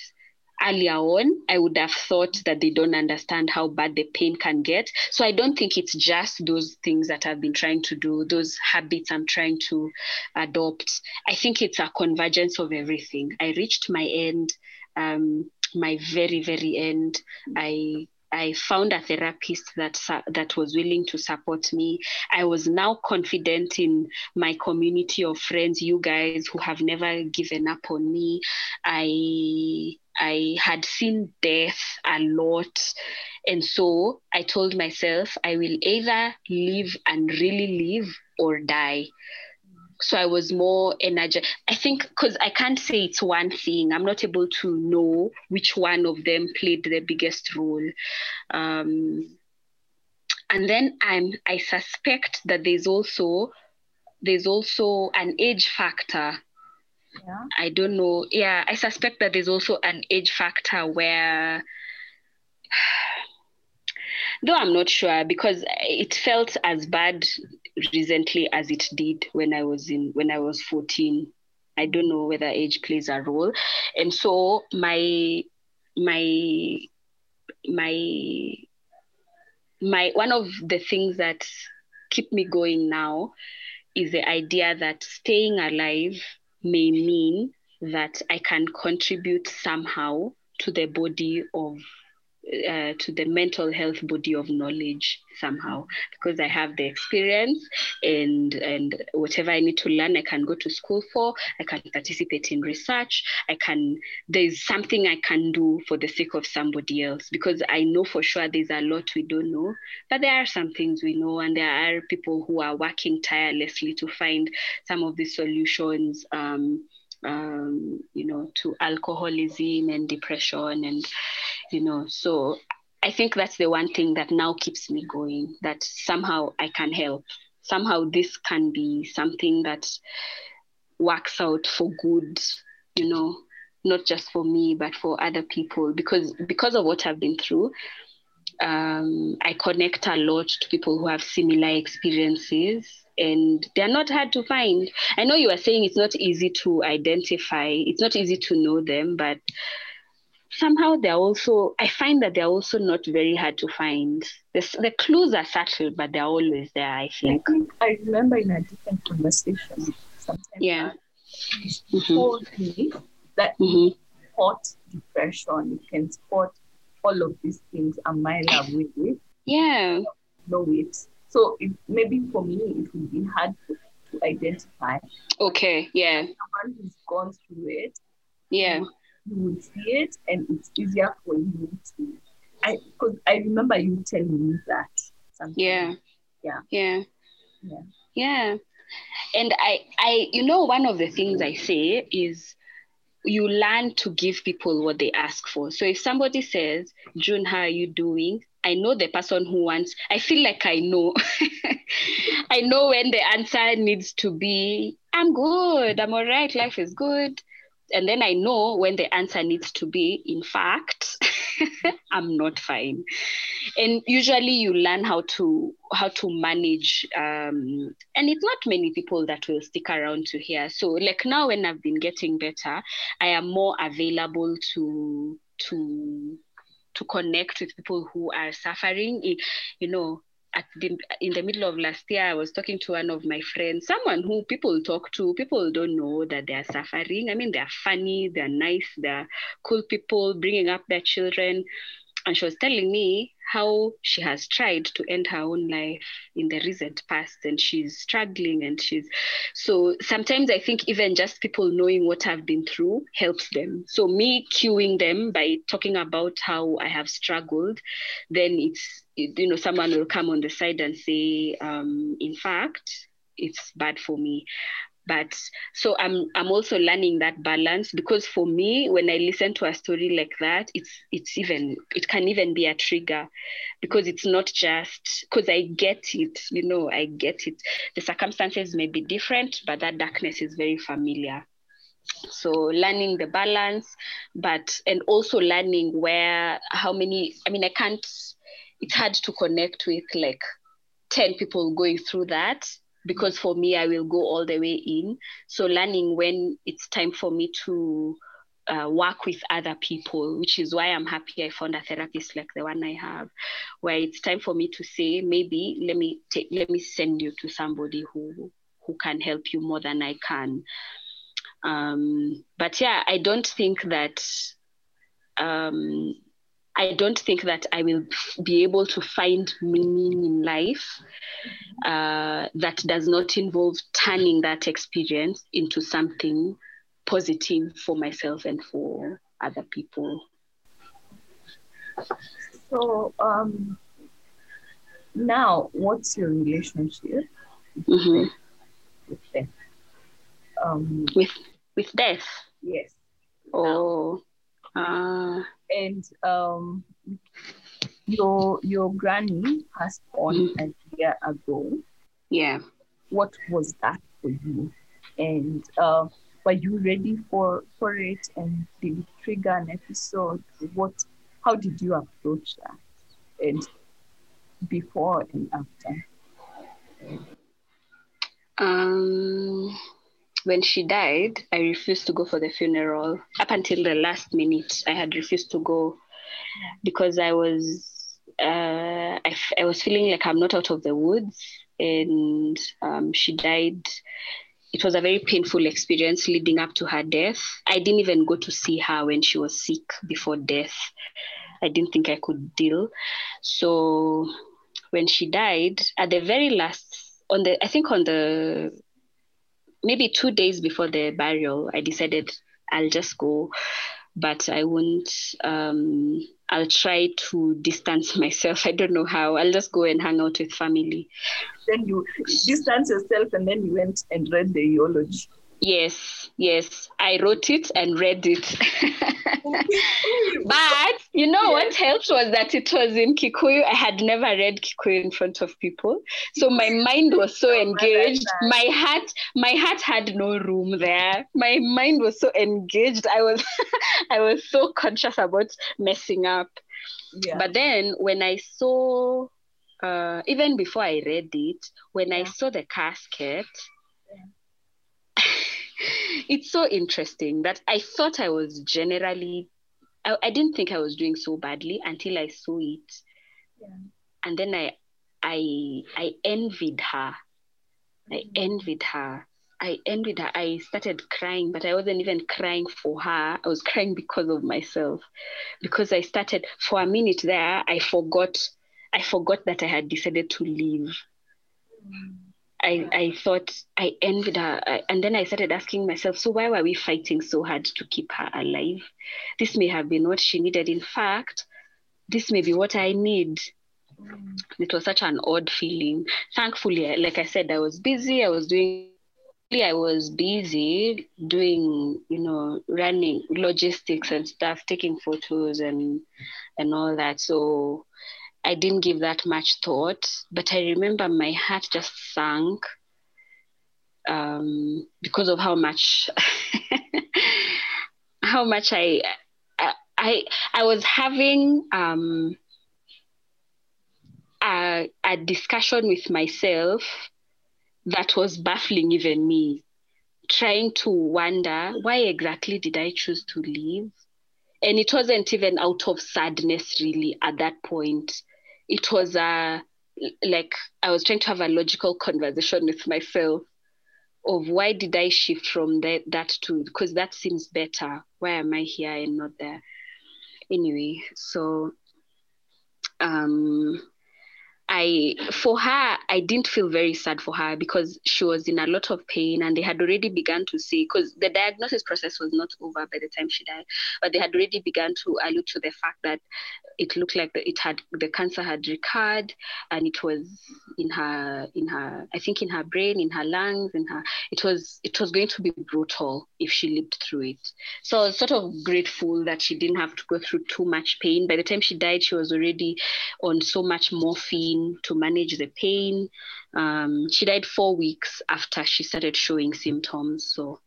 earlier on, I would have thought that they don't understand how bad the pain can get. So I don't think it's just those things that I've been trying to do, those habits I'm trying to adopt. I think it's a convergence of everything. I reached my end, um, my very, very end. I I found a therapist that that was willing to support me. I was now confident in my community of friends, you guys who have never given up on me. I I had seen death a lot. And so I told myself I will either live and really live or die so I was more energetic. I think because I can't say it's one thing. I'm not able to know which one of them played the biggest role. Um, and then I'm I suspect that there's also there's also an age factor. Yeah. I don't know. Yeah, I suspect that there's also an age factor where [sighs] though I'm not sure because it felt as bad recently as it did when I was in when I was 14. I don't know whether age plays a role. And so my my my my one of the things that keep me going now is the idea that staying alive may mean that I can contribute somehow to the body of uh, to the mental health body of knowledge somehow because I have the experience and and whatever I need to learn I can go to school for I can participate in research I can there's something I can do for the sake of somebody else because I know for sure there's a lot we don't know but there are some things we know and there are people who are working tirelessly to find some of the solutions um, um, you know, to alcoholism and depression and you know so i think that's the one thing that now keeps me going that somehow i can help. Somehow this can be something that works out for good you know not just for me but for other people. Because because of what i've been through um, i connect a lot to people who have similar experiences and they're not hard to find. I know you are saying it's not easy to identify it's not easy to know them but somehow they're also i find that they're also not very hard to find. The, the clues are subtle but they're always there i think i, think. I remember in a different conversation sometimes yeah. You mm-hmm. told me that mm-hmm. spot depression you can spot all of these things a mile away. Yeah. Know it so it, maybe for me it would be hard to, to identify okay yeah someone who's gone through it yeah you would see it and it's easier for you to I because I remember you telling me that sometimes. Yeah. Yeah. Yeah. Yeah. Yeah. And I I you know one of the things I say is you learn to give people what they ask for. So if somebody says, June, how are you doing? I know the person who wants, I feel like I know. [laughs] I know when the answer needs to be, I'm good, I'm all right, life is good and then I know when the answer needs to be, in fact, [laughs] I'm not fine. And usually you learn how to how to manage um, and it's not many people that will stick around to hear. So like now when I've been getting better, I am more available to to to connect with people who are suffering. You know, at the in the middle of last year, I was talking to one of my friends, someone who people talk to, people don't know that they are suffering. I mean, they're funny, they're nice, they're cool people, bringing up their children. And she was telling me how she has tried to end her own life in the recent past and she's struggling and she's so sometimes i think even just people knowing what i've been through helps them. So me cueing them by talking about how i have struggled then it's you know someone will come on the side and say um, in fact it's bad for me but so i'm i'm also learning that balance because for me when i listen to a story like that it's it's even it can even be a trigger because it's not just because i get it you know i get it. The circumstances may be different but that darkness is very familiar. So learning the balance but and also learning where how many i mean i can't it's hard to connect with like 10 people going through that because for me i will go all the way in. So learning when it's time for me to uh, work with other people which is why i'm happy i found a therapist like the one i have where it's time for me to say maybe let me take let me send you to somebody who who can help you more than i can. Um, but yeah i don't think that um, I don't think that I will be able to find meaning in life uh, that does not involve turning that experience into something positive for myself and for other people. So, um, now, what's your relationship Mhm. with them? Um, With with death. yes. Oh, uh, And um, your your granny passed on a year ago. yeah. What was that for you? And uh, were you ready for for it? And did it trigger an episode? What? How did you approach that? And before and after. Um, when she died, I refused to go for the funeral. Up until the last minute, I had refused to go because I was uh, I, f- I was feeling like I'm not out of the woods, and um, she died. It was a very painful experience leading up to her death. I didn't even go to see her when she was sick before death. I didn't think I could deal. So when she died, at the very last, on the I think on the maybe two days before the burial, I decided I'll just go, but I won't. Um, I'll try to distance [laughs] myself. I don't know how. I'll just go and hang out with family. Then you distance yourself, and then you went and read the eulogy. Yes, yes. I wrote it and read it. [laughs] [laughs] but you know what helped was that it was in Kikuyu. I had never read Kikuyu in front of people. So my mind was so [laughs] engaged. My heart, my heart had no room there. My mind was so engaged. I was [laughs] I was so conscious about messing up. Yeah. But then when I saw uh, even before I read it, when I saw the casket, [laughs] it's so interesting that I thought I was generally, I, I didn't think I was doing so badly until I saw it. Yeah. And then I, I, I envied her. I mm-hmm. envied her. I envied her. I started crying, but I wasn't even crying for her. I was crying because of myself. Because I started, for a minute there, I forgot, I forgot that I had decided to leave. Mm-hmm. I, I thought I envied her. And then I started asking myself, so why were we fighting so hard to keep her alive? This may have been what she needed. In fact, this may be what I need. Mm. It was such an odd feeling. Thankfully, like I said, I was busy. I was doing, I was busy doing, you know, running logistics and stuff, taking photos and and all that. So I didn't give that much thought, but I remember my heart just sank um, because of how much [laughs] how much I I I, was having um, a, a discussion with myself that was baffling even me, trying to wonder why exactly did I choose to leave? And it wasn't even out of sadness, really, at that point. It was a like I was trying to have a logical conversation with myself of why did I shift from that that to because that seems better. Why am I here and not there? Anyway, so um I for her I didn't feel very sad for her because she was in a lot of pain and they had already begun to see because the diagnosis process was not over by the time she died, but they had already begun to allude to the fact that it looked like the, it had the cancer had recurred and it was in her in her I think in her brain, in her lungs, in her it was it was going to be brutal if she lived through it. So I was sort of grateful that she didn't have to go through too much pain. By the time she died, she was already on so much morphine to manage the pain. Um, she died four weeks after she started showing symptoms. So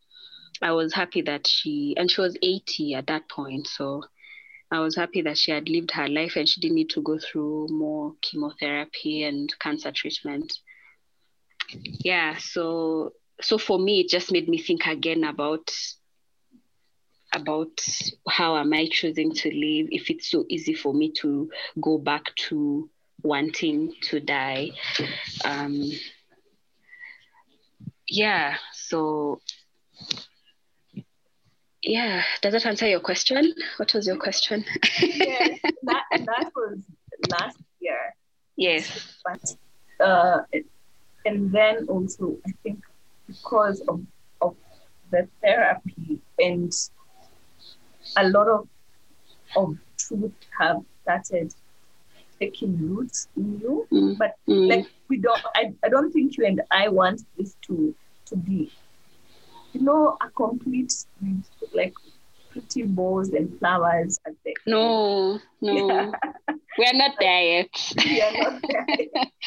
I was happy that she, and she was 80 at that point. So I was happy that she had lived her life and she didn't need to go through more chemotherapy and cancer treatment. Yeah, so so for me it just made me think again about about how am I choosing to live if it's so easy for me to go back to wanting to die. Um, yeah, so yeah, does that answer your question? What was your question? yes, [laughs] that, that was last year. Yes. But uh, and then also I think because of of the therapy and a lot of of truth have started taking roots in you. Mm. But Mm. like we don't I, I don't think you and I want this to to be you know a complete with like pretty bows and flowers at the No, no, [laughs] Yeah. we are not there yet. we are not there.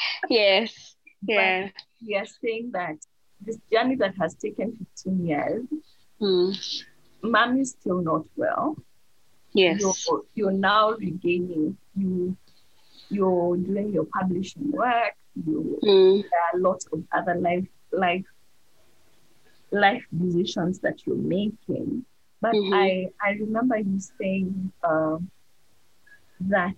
[laughs] yes, But yeah. we are saying that this journey that has taken 15 years, Mm. mom is still not well. Yes. You're, you're now regaining, you, you're doing your publishing work, you, Mm. there are lots of other life, life, life decisions that you're making. But Mhm. I, I remember you saying um, that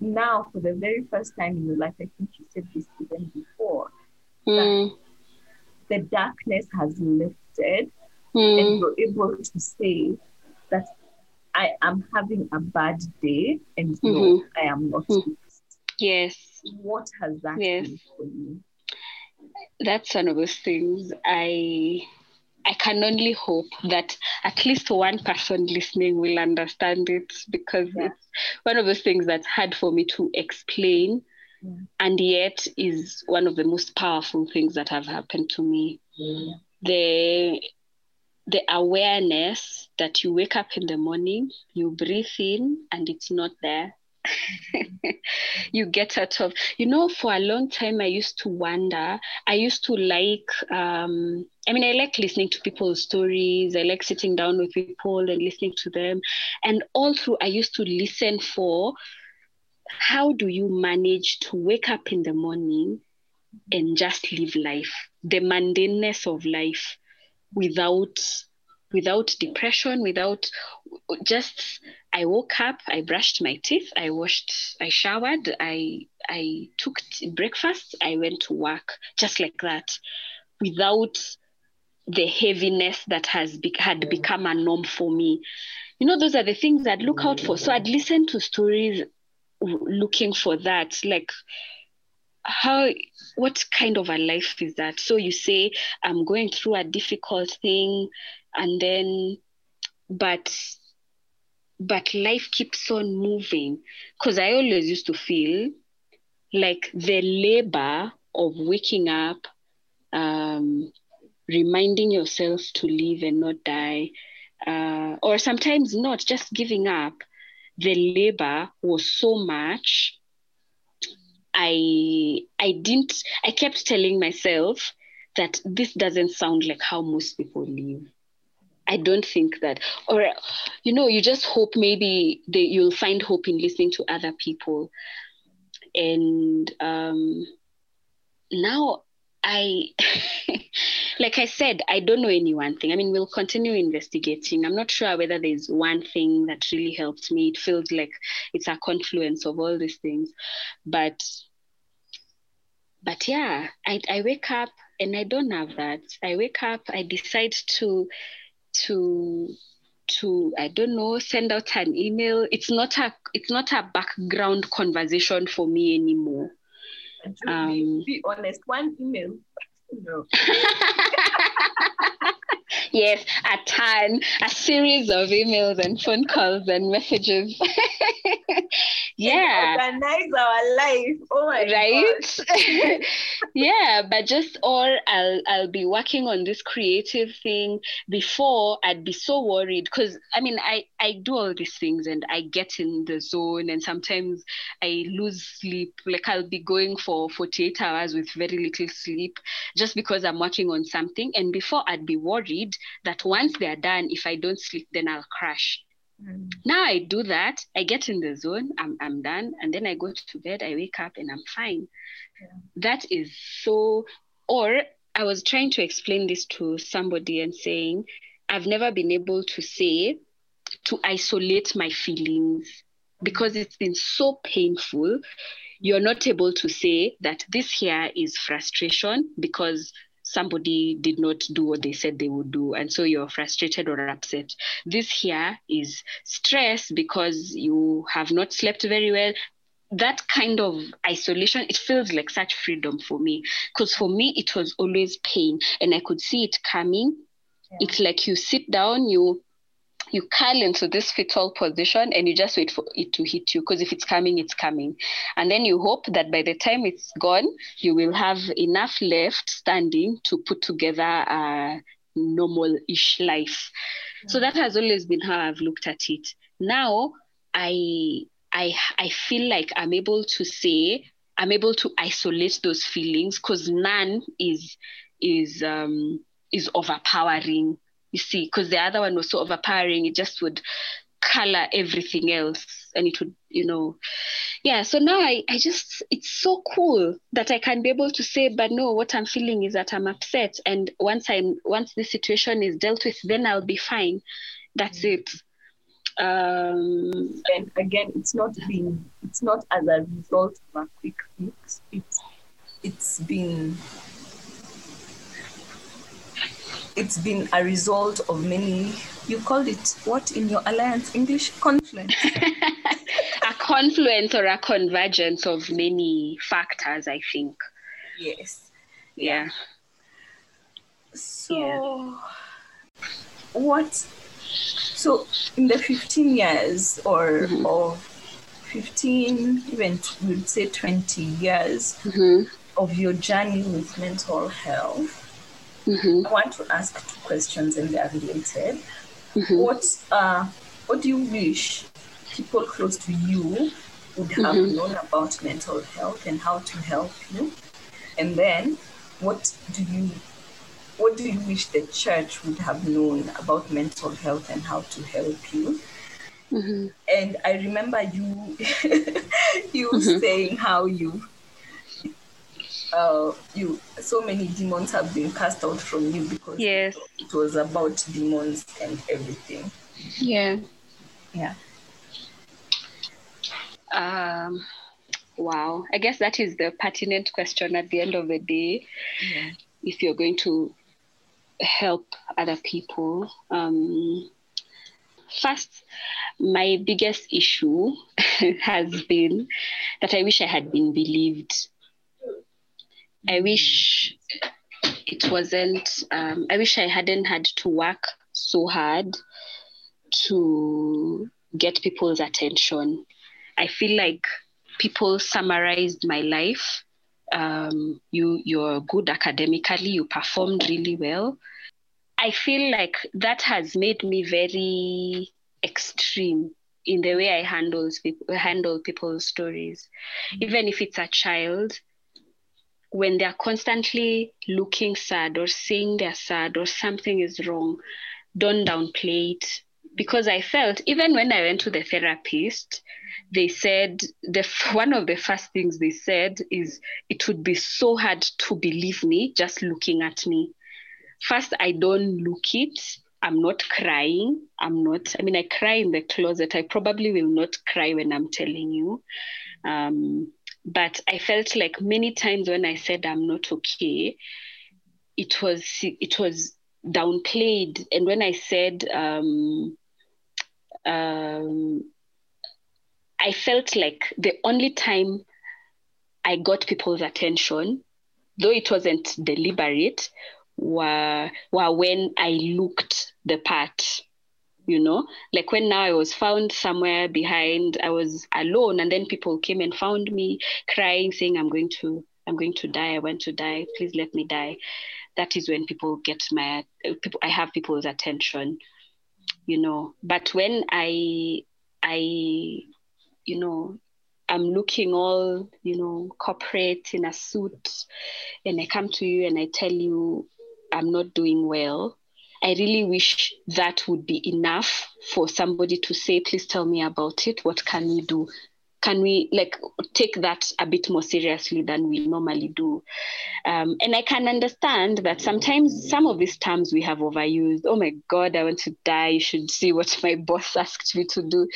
now, for the very first time in your life, I think you said this even before, Mm. the darkness has lifted and Mm. you're able to say that I am having a bad day and no, Mhm. I am not Mhm. Yes. What has that Yes. been for you? That's one of those things i i can only hope that at least one person listening will understand it because Yeah. it's one of those things that's hard for me to explain Yeah. and yet is one of the most powerful things that have happened to me the the awareness that you wake up in the morning you breathe in and it's not there [laughs] you get out of you know for a long time i used to wonder. I used to like um i mean i like listening to people's stories. I like sitting down with people and listening to them. And all through i used to listen for how do you manage to wake up in the morning and just live life the mundaneness of life without without depression without just i woke up i brushed my teeth i washed i showered i i took breakfast i went to work just like that without the heaviness that has be- had become a norm for me. You know those are the things i'd look out for. So i'd listen to stories looking for that like how what kind of a life is that? So you say i'm going through a difficult thing and then but but life keeps on moving. Because i always used to feel like the labor of waking up um, reminding yourself to live and not die uh, or sometimes not just giving up the labor was so much I I didn't I kept telling myself that this doesn't sound like how most people live. I don't think that. Or you know you just hope maybe they, you'll find hope in listening to other people. And um, now I [laughs] like I said I don't know any one thing. I mean we'll continue investigating. I'm not sure whether there's one thing that really helped me. It feels like it's a confluence of all these things. But but yeah I, I wake up and i don't have that i wake up i decide to to to i don't know send out an email it's not a it's not a background conversation for me anymore Um, be, be honest, one email. No. [laughs] [laughs] yes a ton a series of emails and phone calls and messages. [laughs] Yeah. And organize our life. Oh my God. right [laughs] yeah but just or i'll i'll be working on this creative thing before i'd be so worried because i mean i i do all these things and i get in the zone and sometimes i lose sleep. Like i'll be going for 48 hours with very little sleep just because i'm working on something and before i'd be worried that once they're done if i don't sleep then i'll crash Mm. now I do that. I get in the zone. I'm I'm done, and then I go to bed. I wake up and I'm fine. That is so. Or I was trying to explain this to somebody and saying, I've never been able to say to isolate my feelings because it's been so painful. You're not able to say that this here is frustration because somebody did not do what they said they would do and so you're frustrated or upset. This here is stress because you have not slept very well. That kind of isolation it feels like such freedom for me because for me it was always pain and i could see it coming. Yeah. it's like you sit down you you curl into this fetal position and you just wait for it to hit you because if it's coming it's coming. And then you hope that by the time it's gone you will have enough left standing to put together a normal-ish life. Mm-hmm. so that has always been how i've looked at it. Now i i i feel like i'm able to say i'm able to isolate those feelings because none is is um is overpowering you see, because the other one was so overpowering, it just would color everything else and it would you know. Yeah so now I, I just it's so cool that i can be able to say but no what i'm feeling is that i'm upset and once i'm once the situation is dealt with then i'll be fine. That's mm-hmm. it. Um and again it's not been it's not as a result of a quick fix. It's it's been it's been a result of many you called it what in your alliance english confluence [laughs] a confluence or a convergence of many factors i think yes yeah so yeah. what so in the 15 years or mm-hmm. of 15 even we'd say 20 years mm-hmm. of your journey with mental health Mm-hmm. I want to ask two questions and they are related. Mm-hmm. What uh, what do you wish people close to you would have mm-hmm. known about mental health and how to help you? And then what do you what do you wish the church would have known about mental health and how to help you? Mm-hmm. And I remember you [laughs] you mm-hmm. saying how you uh, you so many demons have been cast out from you because yes. it was about demons and everything. Yeah. Yeah. Um wow. I guess that is the pertinent question at the end of the day. Yeah. If you're going to help other people. Um first my biggest issue [laughs] has been that I wish I had been believed I wish it wasn't, um, I wish I hadn't had to work so hard to get people's attention. I feel like people summarized my life. Um, you you're good academically, you performed really well. I feel like that has made me very extreme in the way I handles people, handle people's stories. Even if it's a child, when they're constantly looking sad or saying they're sad or something is wrong, don't downplay it. Because I felt even when I went to the therapist, they said the [laughs] one of the first things they said is it would be so hard to believe me just looking at me. First, I don't look it. I'm not crying. I'm not, I mean, I cry in the closet. I probably will not cry when I'm telling you. Um, but I felt like many times when I said I'm not okay, it was it was downplayed. And when I said um, um, I felt like the only time I got people's attention, though it wasn't deliberate, were, were when I looked the part you know? Like when now i was found somewhere behind i was alone and then people came and found me crying saying i'm going to i'm going to die i want to die please let me die. That is when people get my people i have people's attention you know? But when i i you know i'm looking all you know corporate in a suit and i come to you and i tell you i'm not doing well I really wish that would be enough for somebody to say, please tell me about it. What can we do? Can we like take that a bit more seriously than we normally do? Um, and I can understand that sometimes some of these terms we have overused. Oh my God, I want to die. You should see what my [laughs] boss asked me to do.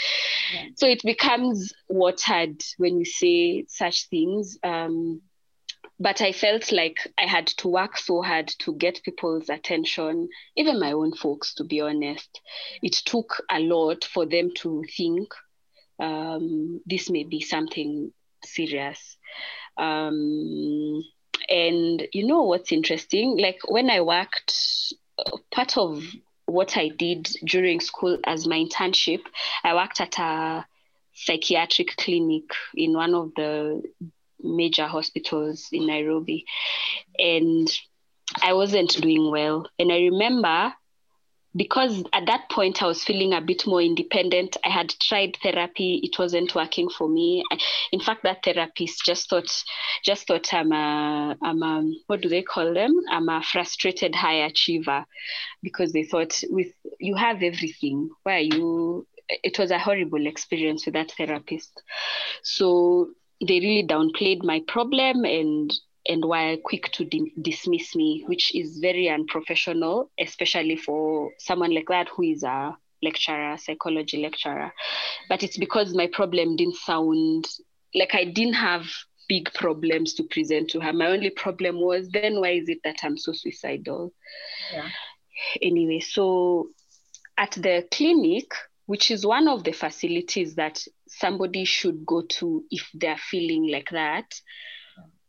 Yeah. So it becomes watered when we say such things. Um, but I felt like I had to work so hard to get people's attention, even my own folks, to be honest. It took a lot for them to think um, this may be something serious. Um, and you know what's interesting? Like when I worked, part of what I did during school as my internship, I worked at a psychiatric clinic in one of the major hospitals in Nairobi. And I wasn't doing well. And I remember because at that point I was feeling a bit more independent. I had tried therapy; it wasn't working for me. in fact, that therapist just thought, just thought I'm a, I'm a, what do they call them? I'm a frustrated high achiever, because they thought with you have everything. Why you? It was a horrible experience with that therapist. So they really downplayed my problem and and were quick to di- dismiss me, which is very unprofessional, especially for someone like that who is a lecturer, psychology lecturer. But it's because my problem didn't sound like I didn't have big problems to present to her. My only problem was then why is it that I'm so suicidal? Yeah. Anyway, so at the clinic, which is one of the facilities that somebody should go to if they're feeling like that,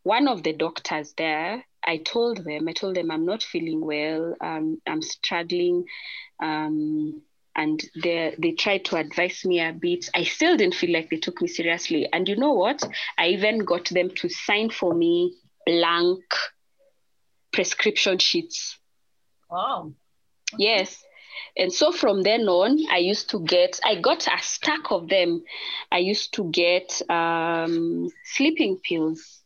one of the doctors there, I told them, I told them I'm not feeling well, um, I'm struggling. Um, and they they tried to advise me a bit. I still didn't feel like they took me seriously. And you know what? I even got them to sign for me blank prescription sheets. Wow. Yes. And so from then on, I used to get, I got a stack of them. I used to get um, sleeping pills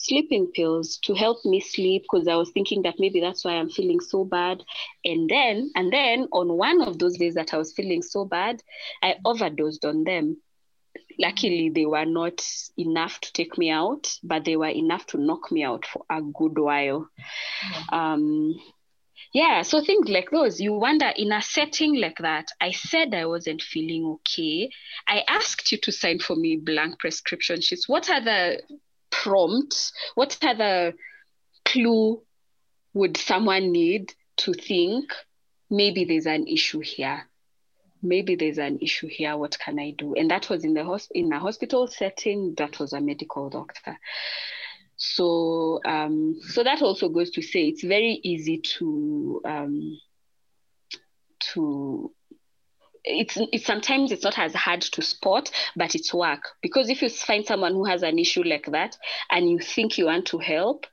sleeping pills to help me sleep because I was thinking that maybe that's why I'm feeling so bad. And then, and then on one of those days that I was feeling so bad, I overdosed on them. Luckily, they were not enough to take me out, but they were enough to knock me out for a good while. Um, yeah, so things like those, you wonder in a setting like that, I said I wasn't feeling okay. I asked you to sign for me blank prescription sheets. What are the prompts what are the clue would someone need to think maybe there's an issue here? Maybe there's an issue here. What can I do? And that was in the hosp- in a hospital setting. That was a medical doctor. So um, so that also goes to say it's very easy to um, to it's, it's sometimes it's not as hard to spot, but it's work. Because if you find someone who has an issue like that and you think you want to help,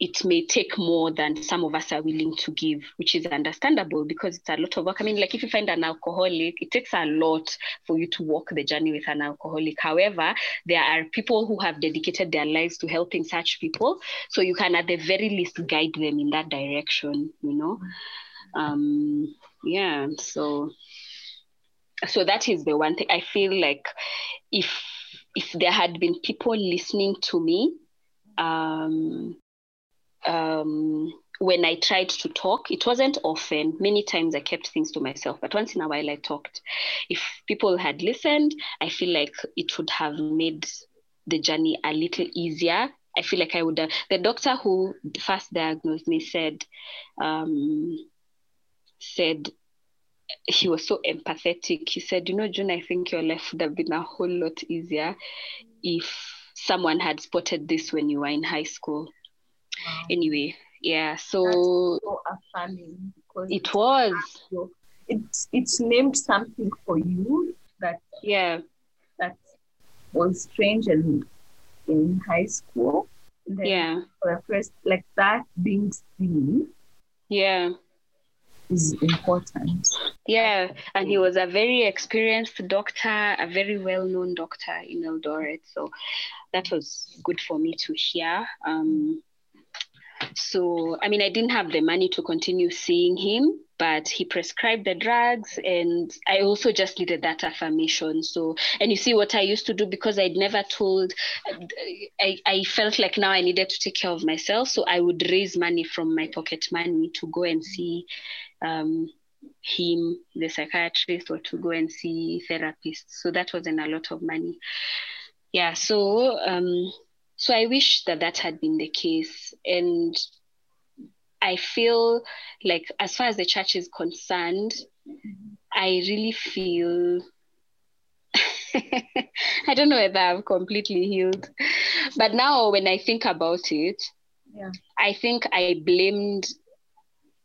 it may take more than some of us are willing to give, which is understandable because it's a lot of work. I mean, like if you find an alcoholic, it takes a lot for you to walk the journey with an alcoholic. However, there are people who have dedicated their lives to helping such people. So you can, at the very least, guide them in that direction, you know? Um, yeah, so so that is the one thing i feel like if if there had been people listening to me um, um, when I tried to talk, it wasn't often. Many times I kept things to myself, but once in a while I talked. If people had listened, I feel like it would have made the journey a little easier. I feel like I would have. The doctor who first diagnosed me said, um, said he was so empathetic. He said, You know, June, I think your life would have been a whole lot easier if someone had spotted this when you were in high school. Wow. Anyway, yeah, so, so affirming because it was. It's it's named something for you that yeah that was strange and in high school. yeah. For the first like that being seen. Yeah is important. Yeah, and he was a very experienced doctor, a very well known doctor in Eldoret. So that was good for me to hear. Um, so, I mean, I didn't have the money to continue seeing him, but he prescribed the drugs, and I also just needed that affirmation. So, and you see what I used to do because I'd never told, I, I felt like now I needed to take care of myself. So, I would raise money from my pocket money to go and see um, him, the psychiatrist, or to go and see therapists. So, that wasn't a lot of money. Yeah, so um, so I wish that that had been the case. And I feel like, as far as the church is concerned, I really feel. [laughs] I don't know whether I've completely healed. But now, when I think about it, Yeah. I think I blamed.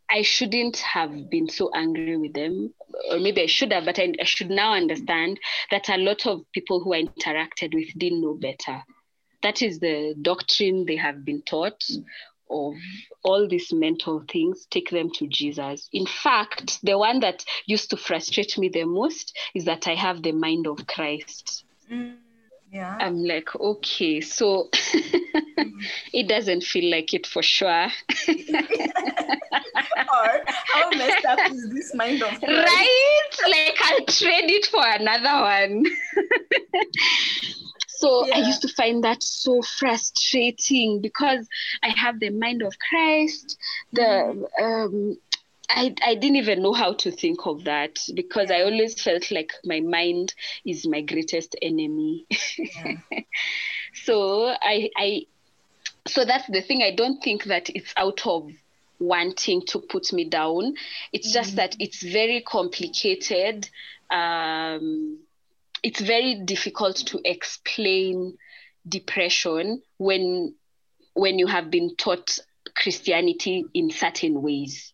I shouldn't have been so angry with them, or maybe I should have, but I, I should now understand that a lot of people who I interacted with didn't know better. That is the doctrine they have been taught of all these mental things, take them to Jesus. In fact, the one that used to frustrate me the most is that I have the mind of Christ. Mm, yeah. I'm like, okay, so [laughs] it doesn't feel like it for sure. [laughs] or how messed up is this mind of Christ? right? Like I'll trade it for another one. [laughs] so I used to find that so frustrating because I have the mind of Christ. The um I, I didn't even know how to think of that because I always felt like my mind is my greatest enemy. Yeah. [laughs] so I I so that's the thing. I don't think that it's out of wanting to put me down. It's just that it's very complicated. Um, it's very difficult to explain depression when when you have been taught Christianity in certain ways.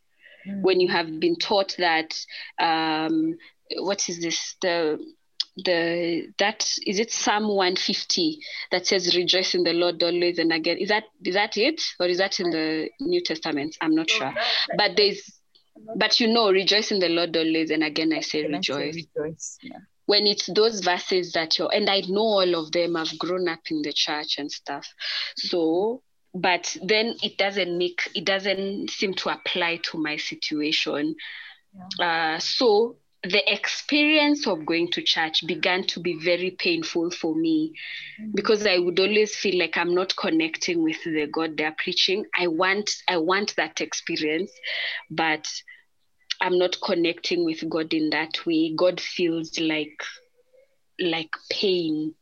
When you have been taught that um, what is this the the that is it Psalm 150 that says rejoice in the Lord always and again. Is that is that it or is that in the New Testament? I'm not sure. But there's but you know, rejoice in the Lord always and again I say Can I say rejoice. rejoice? Yeah. When it's those verses that you're and I know all of them, I've grown up in the church and stuff. So but then it doesn't make it doesn't seem to apply to my situation. Uh, so the experience of going to church began to be very painful for me because I would always feel like I'm not connecting with the God they're preaching. I want I want that experience, but I'm not connecting with God in that way. God feels like like pain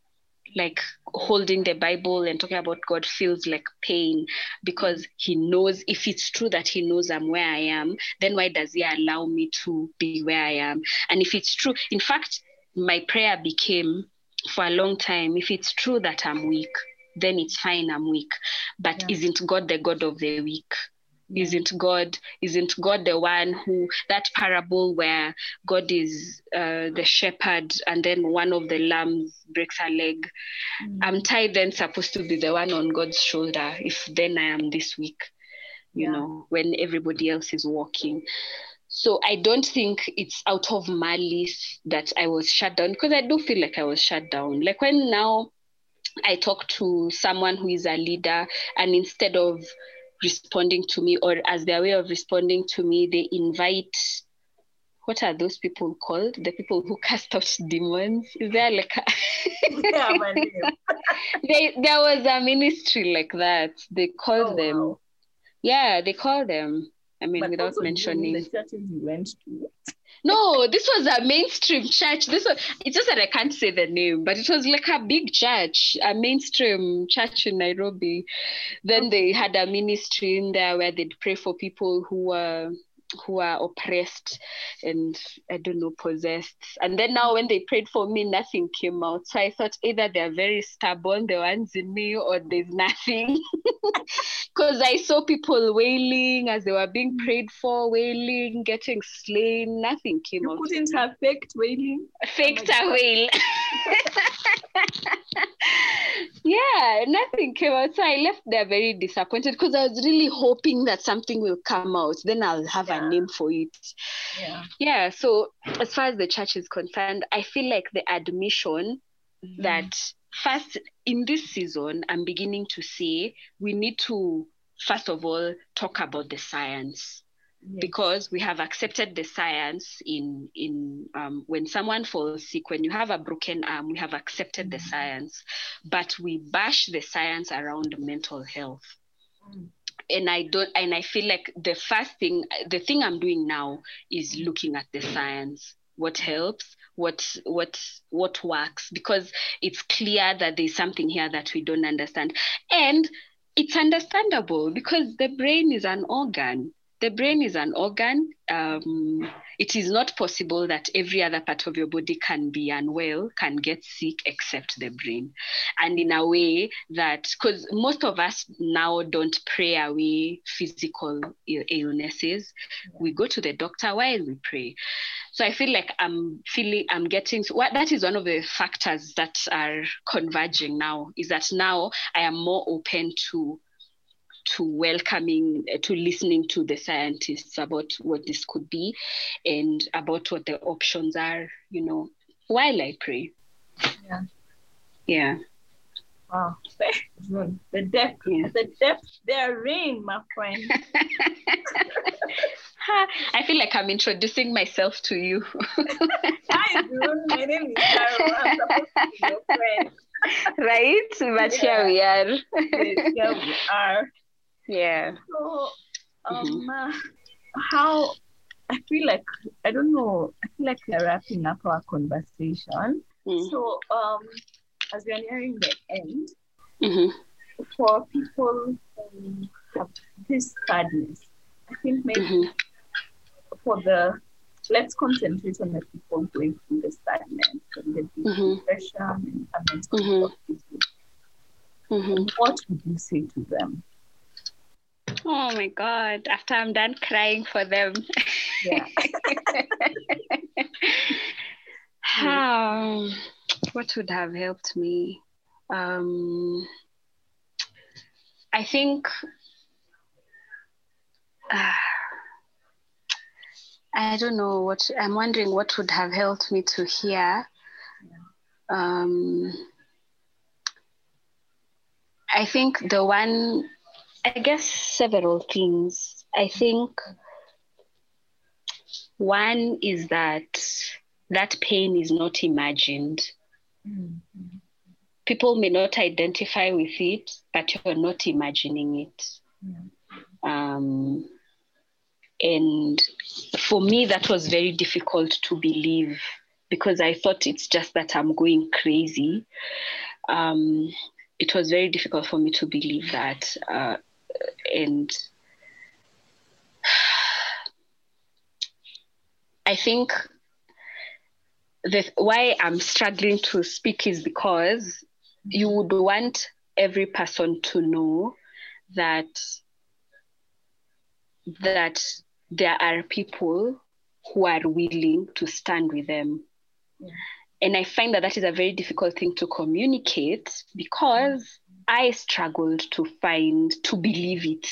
like holding the Bible and talking about God feels like pain because he knows if it's true that he knows I'm where I am, then why does he allow me to be where I am? And if it's true, in fact, my prayer became for a long time if it's true that I'm weak, then it's fine, I'm weak. But Yeah. isn't God the God of the weak? Isn't God isn't God the one who that parable where God is uh, the shepherd and then one of the lambs breaks a leg? I'm tied then supposed to be the one on God's shoulder if then I am this weak, you Yeah. know, when everybody else is walking. So I don't think it's out of malice that I was shut down because I do feel like I was shut down. Like when now I talk to someone who is a leader and instead of responding to me or as their way of responding to me, they invite what are those people called? The people who [laughs] cast out demons. Is there like a [laughs] yeah, [laughs] they, there was a ministry like that. They called Oh, them. wow. Yeah, they called them. I mean, But without mentioning. the churches you went to. No, this was a mainstream church. This was it's just that I can't say the name, but it was like a big church, a mainstream church in Nairobi. Then they had a ministry in there where they'd pray for people who were who are oppressed and I don't know possessed. And then now when they prayed for me, nothing came out. So I thought either they're very stubborn, the ones in me, or there's nothing. [laughs] Because I saw people wailing as they were being prayed for, wailing, getting slain. Nothing came You out. couldn't have faked wailing. Faked Oh a wail. [laughs] yeah, nothing came out. So I left there very disappointed because I was really hoping that something will come out. Then I'll have Yeah. a name for it. Yeah. Yeah. So as far as the church is concerned, I feel like the admission that first in this season, I'm beginning to say we need to first of all talk about the science Yes. because we have accepted the science in in um, when someone falls sick when you have a broken arm we have accepted the science but we bash the science around mental health Mm. And i don't and i feel like the first thing the thing i'm doing now is looking at the science what helps what what what works because it's clear that there's something here that we don't understand. And it's understandable because the brain is an organ the brain is an organ. Um, it is not possible that every other part of your body can be unwell, can get sick, except the brain. And in a way that, because most of us now don't pray away physical illnesses, we go to the doctor while we pray. So I feel like I'm feeling, I'm getting, what that is one of the factors that are converging now, is that now I am more open to to welcoming, uh, to listening to the scientists about what this could be and about what the options are, you know, while I pray. Yeah. Yeah. Wow. [laughs] The depth, yeah. the depth therein, my friend. [laughs] I feel like I'm introducing myself to you. [laughs] Hi. My name is Carol. I'm supposed to be your friend. Right? But yeah. here we are. Yes, here we are. Yeah. So, um, mm-hmm. uh, how I feel like I don't know. I feel like we're wrapping up our conversation. Mm. So, um, as we are nearing the end, mm-hmm. for people who have this sadness, I think maybe mm-hmm. for the let's concentrate on the people going through the sadness and the mm-hmm. depression and mm-hmm. mm-hmm. What would you say to them? Oh my God. After I'm done crying for them. Yeah. [laughs] um, what would have helped me? Um, I think uh, I don't know what I'm wondering what would have helped me to hear. Um, I think the one I guess several things. I think one is that that pain is not imagined. Mm-hmm. People may not identify with it, but you're not imagining it. Um, and for me, that was very difficult to believe because I thought it's just that I'm going crazy. Um, it was very difficult for me to believe that. Uh, and I think the why I'm struggling to speak is because you would want every person to know that that there are people who are willing to stand with them. Yeah. And I find that that is a very difficult thing to communicate because I struggled to find, to believe it.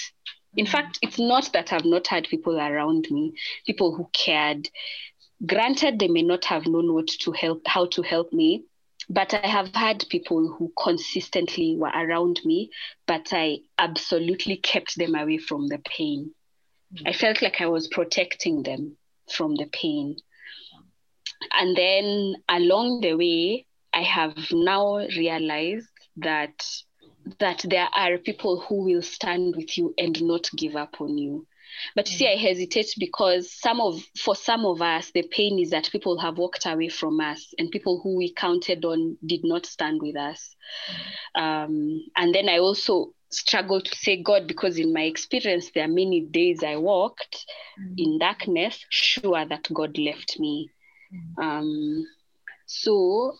In fact, it's not that I've not had people around me, people who cared. Granted, they may not have known what to help, how to help me, but I have had people who consistently were around me, but I absolutely kept them away from the pain. Mm-hmm. I felt like I was protecting them from the pain. And then along the way, I have now realized that that there are people who will stand with you and not give up on you. But you see, I hesitate because some of for some of us, the pain is that people have walked away from us, and people who we counted on did not stand with us. Um, and then I also struggle to say God because in my experience, there are many days I walked mm. in darkness, sure that God left me. Mm. Um, so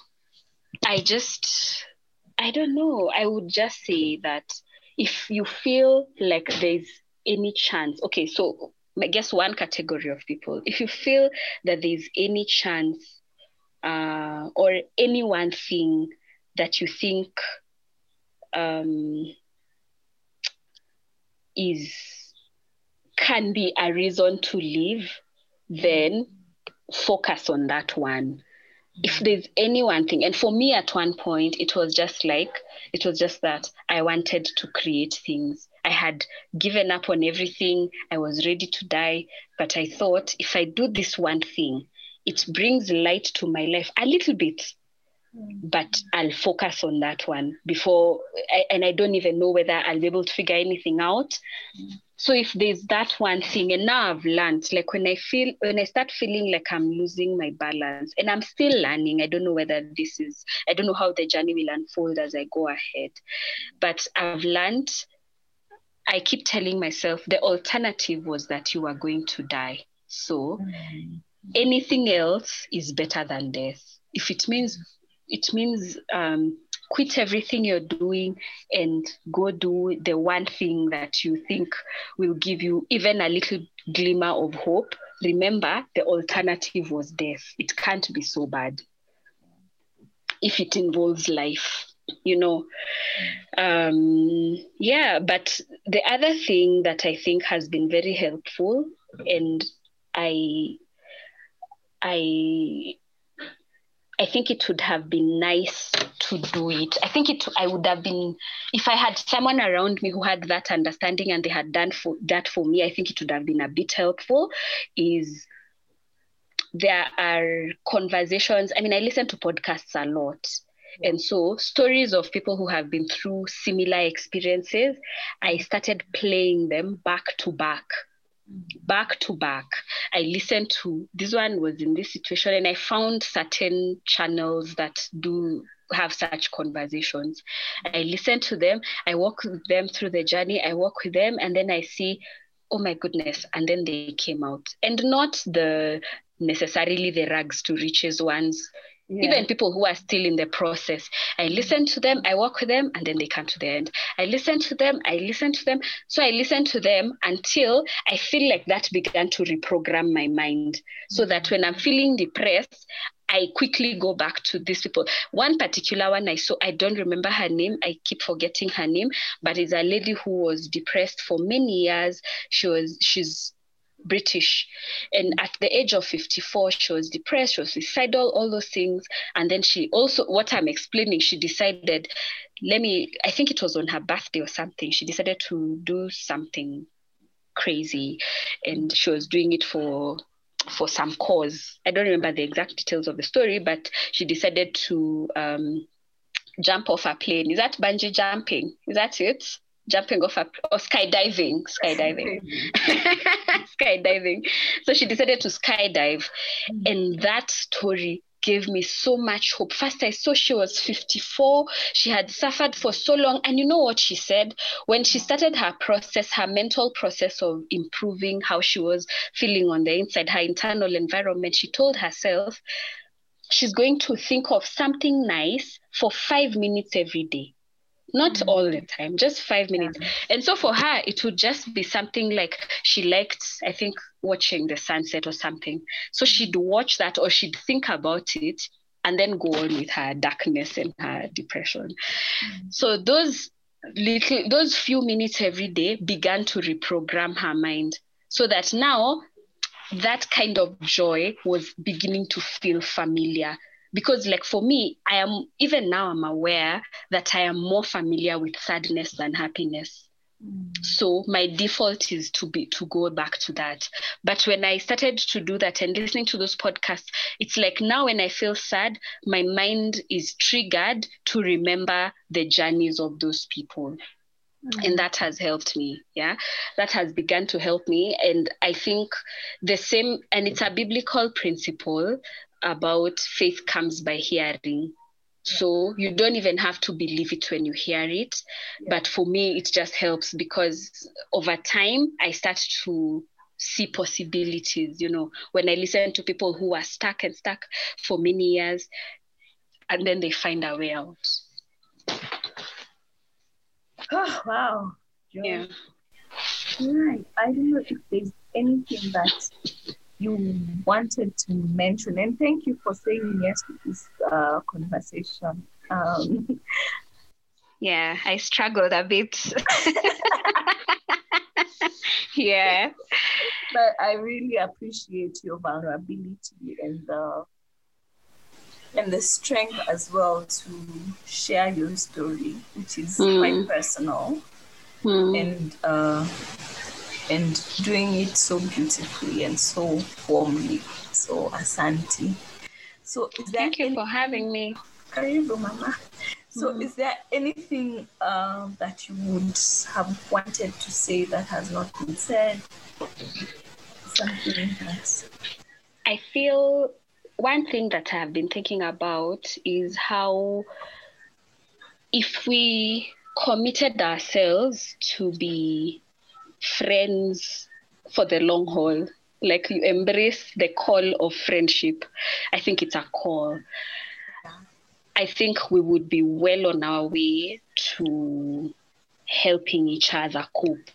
I just I don't know. I would just say that if you feel like there's any chance, okay, so I guess one category of people, if you feel that there's any chance uh, or any one thing that you think um, is can be a reason to leave, then focus on that one if there's any one thing, and for me at one point, it was just like, it was just that I wanted to create things. I had given up on everything. I was ready to die. But I thought if I do this one thing, it brings light to my life a little bit. Mm. But I'll focus on that one before, I, and I don't even know whether I'll be able to figure anything out. Mm. So if there's that one thing and now i've learned like when i feel when i start feeling like i'm losing my balance and i'm still learning i don't know whether this is i don't know how the journey will unfold as i go ahead but i've learned i keep telling myself the alternative was that you are going to die so mm-hmm. anything else is better than death if it means it means um, quit everything you're doing and go do the one thing that you think will give you even a little glimmer of hope, remember the alternative was death. It can't be so bad if it involves life you know um yeah but the other thing that i think has been very helpful and i i I think it would have been nice to do it. I think it I would have been if I had someone around me who had that understanding and they had done for that for me, I think it would have been a bit helpful. Is there are conversations. I mean, I listen to podcasts a lot. And so, stories of people who have been through similar experiences, I mm. started playing them back to back mm. back to back. I listened to this one was in this situation, and I found certain channels that do have such conversations. I listen to them, I walk with them through the journey, I walk with them, and then I see, oh my goodness, and then they came out. And not the necessarily the rags to riches ones yeah. even people who are still in the process. I listen to them, I walk with them, and then they come to the end. I listen to them, I listen to them. So I listen to them until I feel like that began to reprogram my mind so that when I'm feeling depressed, I quickly go back to these people. One particular one I saw, I don't remember her name. I keep forgetting her name, but it's a lady who was depressed for many years. She was she's British. And at the age of 54, she was depressed, she was suicidal, all those things. And then she also, what I'm explaining, she decided, let me, I think it was on her birthday or something, she decided to do something crazy. And she was doing it for for some cause. I don't remember the exact details of the story, but she decided to um, jump off a plane. Is that bungee jumping? Is that it? jumping off a, or skydiving, skydiving, [laughs] skydiving. So she decided to skydive. Mm-hmm. And that story gave me so much hope. First, I saw she was 54. She had suffered for so long. And you know what she said? When she started her process, her mental process of improving how she was feeling on the inside, her internal environment, she told herself she's going to think of something nice for five minutes every day not mm-hmm. all the time, just five minutes. Yeah. And so for her, it would just be something like she liked, I think, watching the sunset or something. So she'd watch that or she'd think about it and then go on with her darkness and her depression. Mm-hmm. So those little, those few minutes every day began to reprogram her mind so that now that kind of joy was beginning to feel familiar because like for me i am even now i'm aware that i am more familiar with sadness than happiness. So my default is to be to go back to that. But when i started to do that and listening to those podcasts it's like now when i feel sad my mind is triggered to remember the journeys of those people. And mm. that has helped me yeah? That has begun to help me. And i think the same and it's a biblical principle about faith comes by hearing. So you don't even have to believe it when you hear it. But for me, it just helps because over time, I start to see possibilities. You know, when I listen to people who are stuck and stuck for many years, and then they find a way out. Oh, wow. Yeah. Right. I don't know if there's anything that you wanted to mention. And thank you for saying yes to this uh, conversation. Um, [laughs] yeah, I struggled a bit. [laughs] yeah. But I really appreciate your vulnerability and the and the strength as well to share your story, which is mm. quite personal. Mm. And uh, and doing it so beautifully and so warmly. So Asante. So thank you for having me. Karibu, Mama. So, mm. is there anything uh, that you would have wanted to say that has not been said? Something that I feel one thing that I have been thinking about is how if we committed ourselves to be friends for the long haul, like you embrace the call of friendship, I think it's a call. I think we would be well on our way to helping each other cope.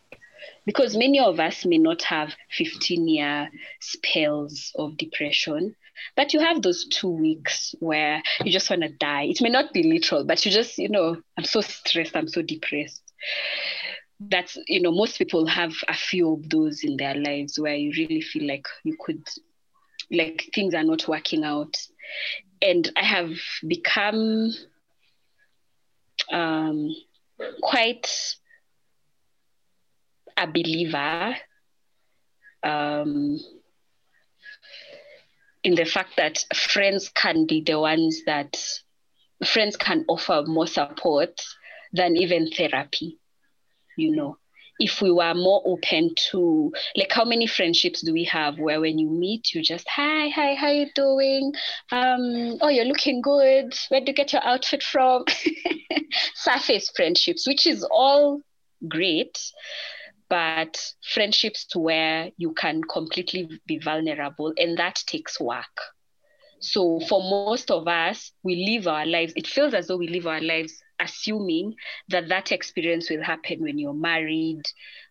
Because many of us may not have 15 year spells of depression, but you have those two weeks where you just want to die. It may not be literal, but you just, you know, I'm so stressed, I'm so depressed. That's, you know, most people have a few of those in their lives where you really feel like you could, like things are not working out. And I have become um, quite a believer um, in the fact that friends can be the ones that friends can offer more support than even therapy, you know if we were more open to like how many friendships do we have where when you meet you just hi hi how you doing? Um oh you're looking good. Where do you get your outfit from? [laughs] Surface friendships which is all great but friendships where you can completely be vulnerable and that takes work. So for most of us we live our lives it feels as though we live our lives assuming that that experience will happen when you're married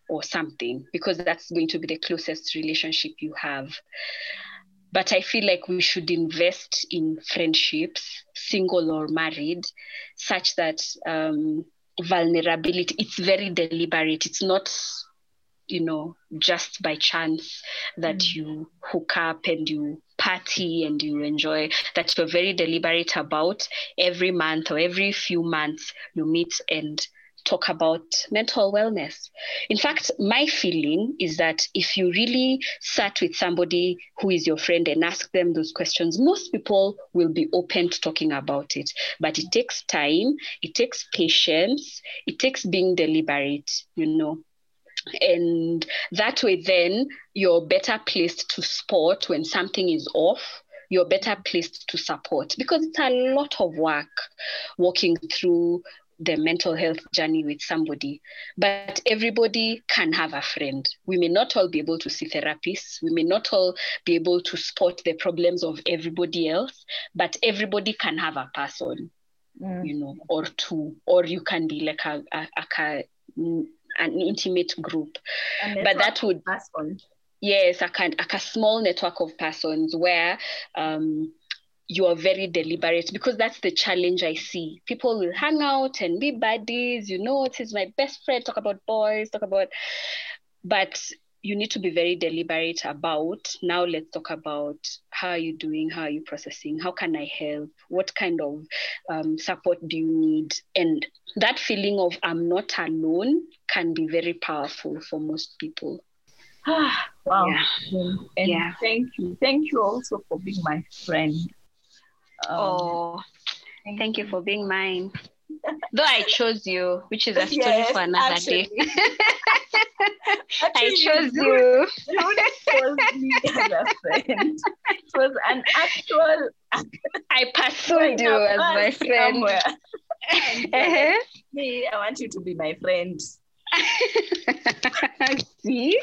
or something, because that's going to be the closest relationship you have. But I feel like we should invest in friendships, single or married, such that um, vulnerability, it's very deliberate. It's not you know, just by chance that mm. you hook up and you party and you enjoy, that you're very deliberate about every month or every few months you meet and talk about mental wellness. In fact, my feeling is that if you really sat with somebody who is your friend and ask them those questions, most people will be open to talking about it. But it takes time, it takes patience, it takes being deliberate, you know and that way then you're better placed to spot when something is off. You're better placed to support because it's a lot of work walking through the mental health journey with somebody. But everybody can have a friend. We may not all be able to see therapists. We may not all be able to spot the problems of everybody else but everybody can have a person mm. you know or two. Or you can be like a, a, a, a an intimate group. But that would person. yes, a kind like a small network of persons where um, you are very deliberate because that's the challenge I see. People will hang out and be buddies, you know, this is my best friend, talk about boys, talk about but you need to be very deliberate about now let's talk about how are you doing? How are you processing? How can i help? What kind of um, support do you need? And that feeling of i'm not alone can be very powerful for most people. Ah, [sighs] wow. Yeah. and yeah. thank you. Thank you also for being my friend. Um, oh thank, thank you for being mine Though I chose you, which is a story yes, for another actually. day. [laughs] I chose you. You chose me [laughs] as a friend. It was an actual. [laughs] I pursued you as my friend. uh-huh. Me, I want you to be my friend. See?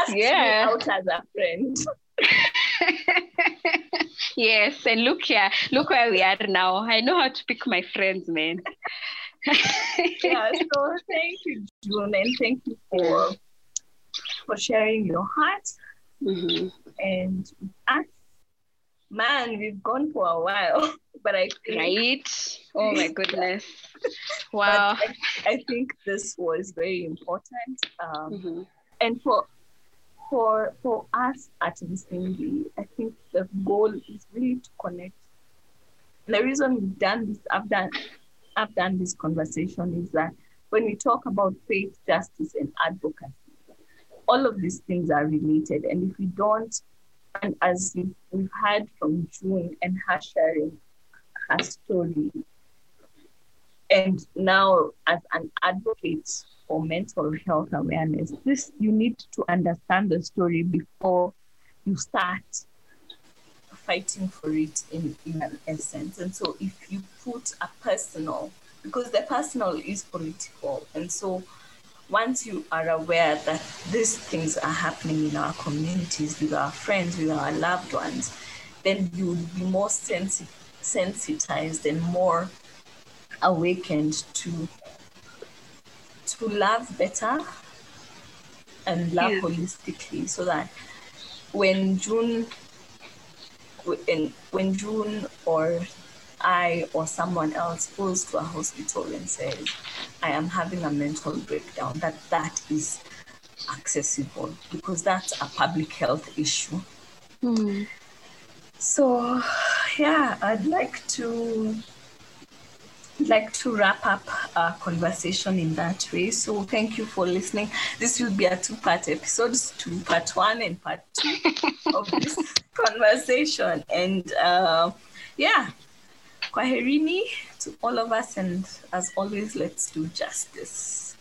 Ask yeah. me out as a friend. Yes, and look here, look where we are now. I know how to pick my friends, man. [laughs] yeah, so thank you, June, and thank you for for sharing your heart mm-hmm. and us. Man, we've gone for a while, [laughs] but I think, right. Oh my [laughs] goodness! Wow. I, I, think this was very important, um, mm-hmm. and for for for us at Msingi, I think the goal is really to connect. The reason we've done this, I've done, I've done this conversation is that when we talk about faith, justice, and advocacy, all of these things are related. And if we don't, and as we've heard from June and her sharing her story, and now as an advocate for mental health awareness, this you need to understand the story before you start fighting for it in, in an essence. And so if you put a personal, because the personal is political, and so once you are aware that these things are happening in our communities, with our friends, with our loved ones, then you'll be more sensi- sensitized and more awakened to to love better and love Yeah. holistically so that when June when, when June or I or someone else goes to a hospital and says, I am having a mental breakdown, that that is accessible because that's a public health issue. Hmm. So, yeah, I'd like to like to wrap up our conversation in that way. So, thank you for listening. This will be a two-part episode, to part one and part two [laughs] of this conversation. And uh, yeah, kwaherini to all of us, and as always, let's do justice.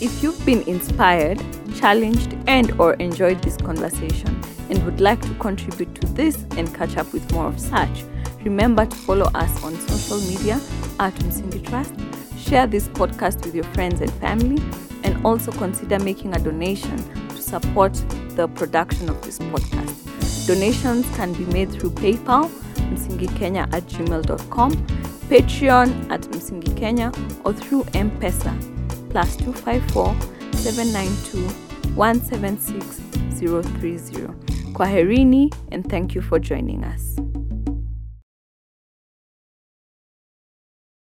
If you've been inspired, challenged, and or enjoyed this conversation and would like to contribute to this and catch up with more of such, remember to follow us on social media at Msingi Trust, share this podcast with your friends and family, and also consider making a donation to support the production of this podcast. Donations can be made through PayPal, msingikenya at gmail.com, Patreon at Msingi Kenya, or through M-Pesa plus 254 792 176 030. Kwaherini and thank you for joining us.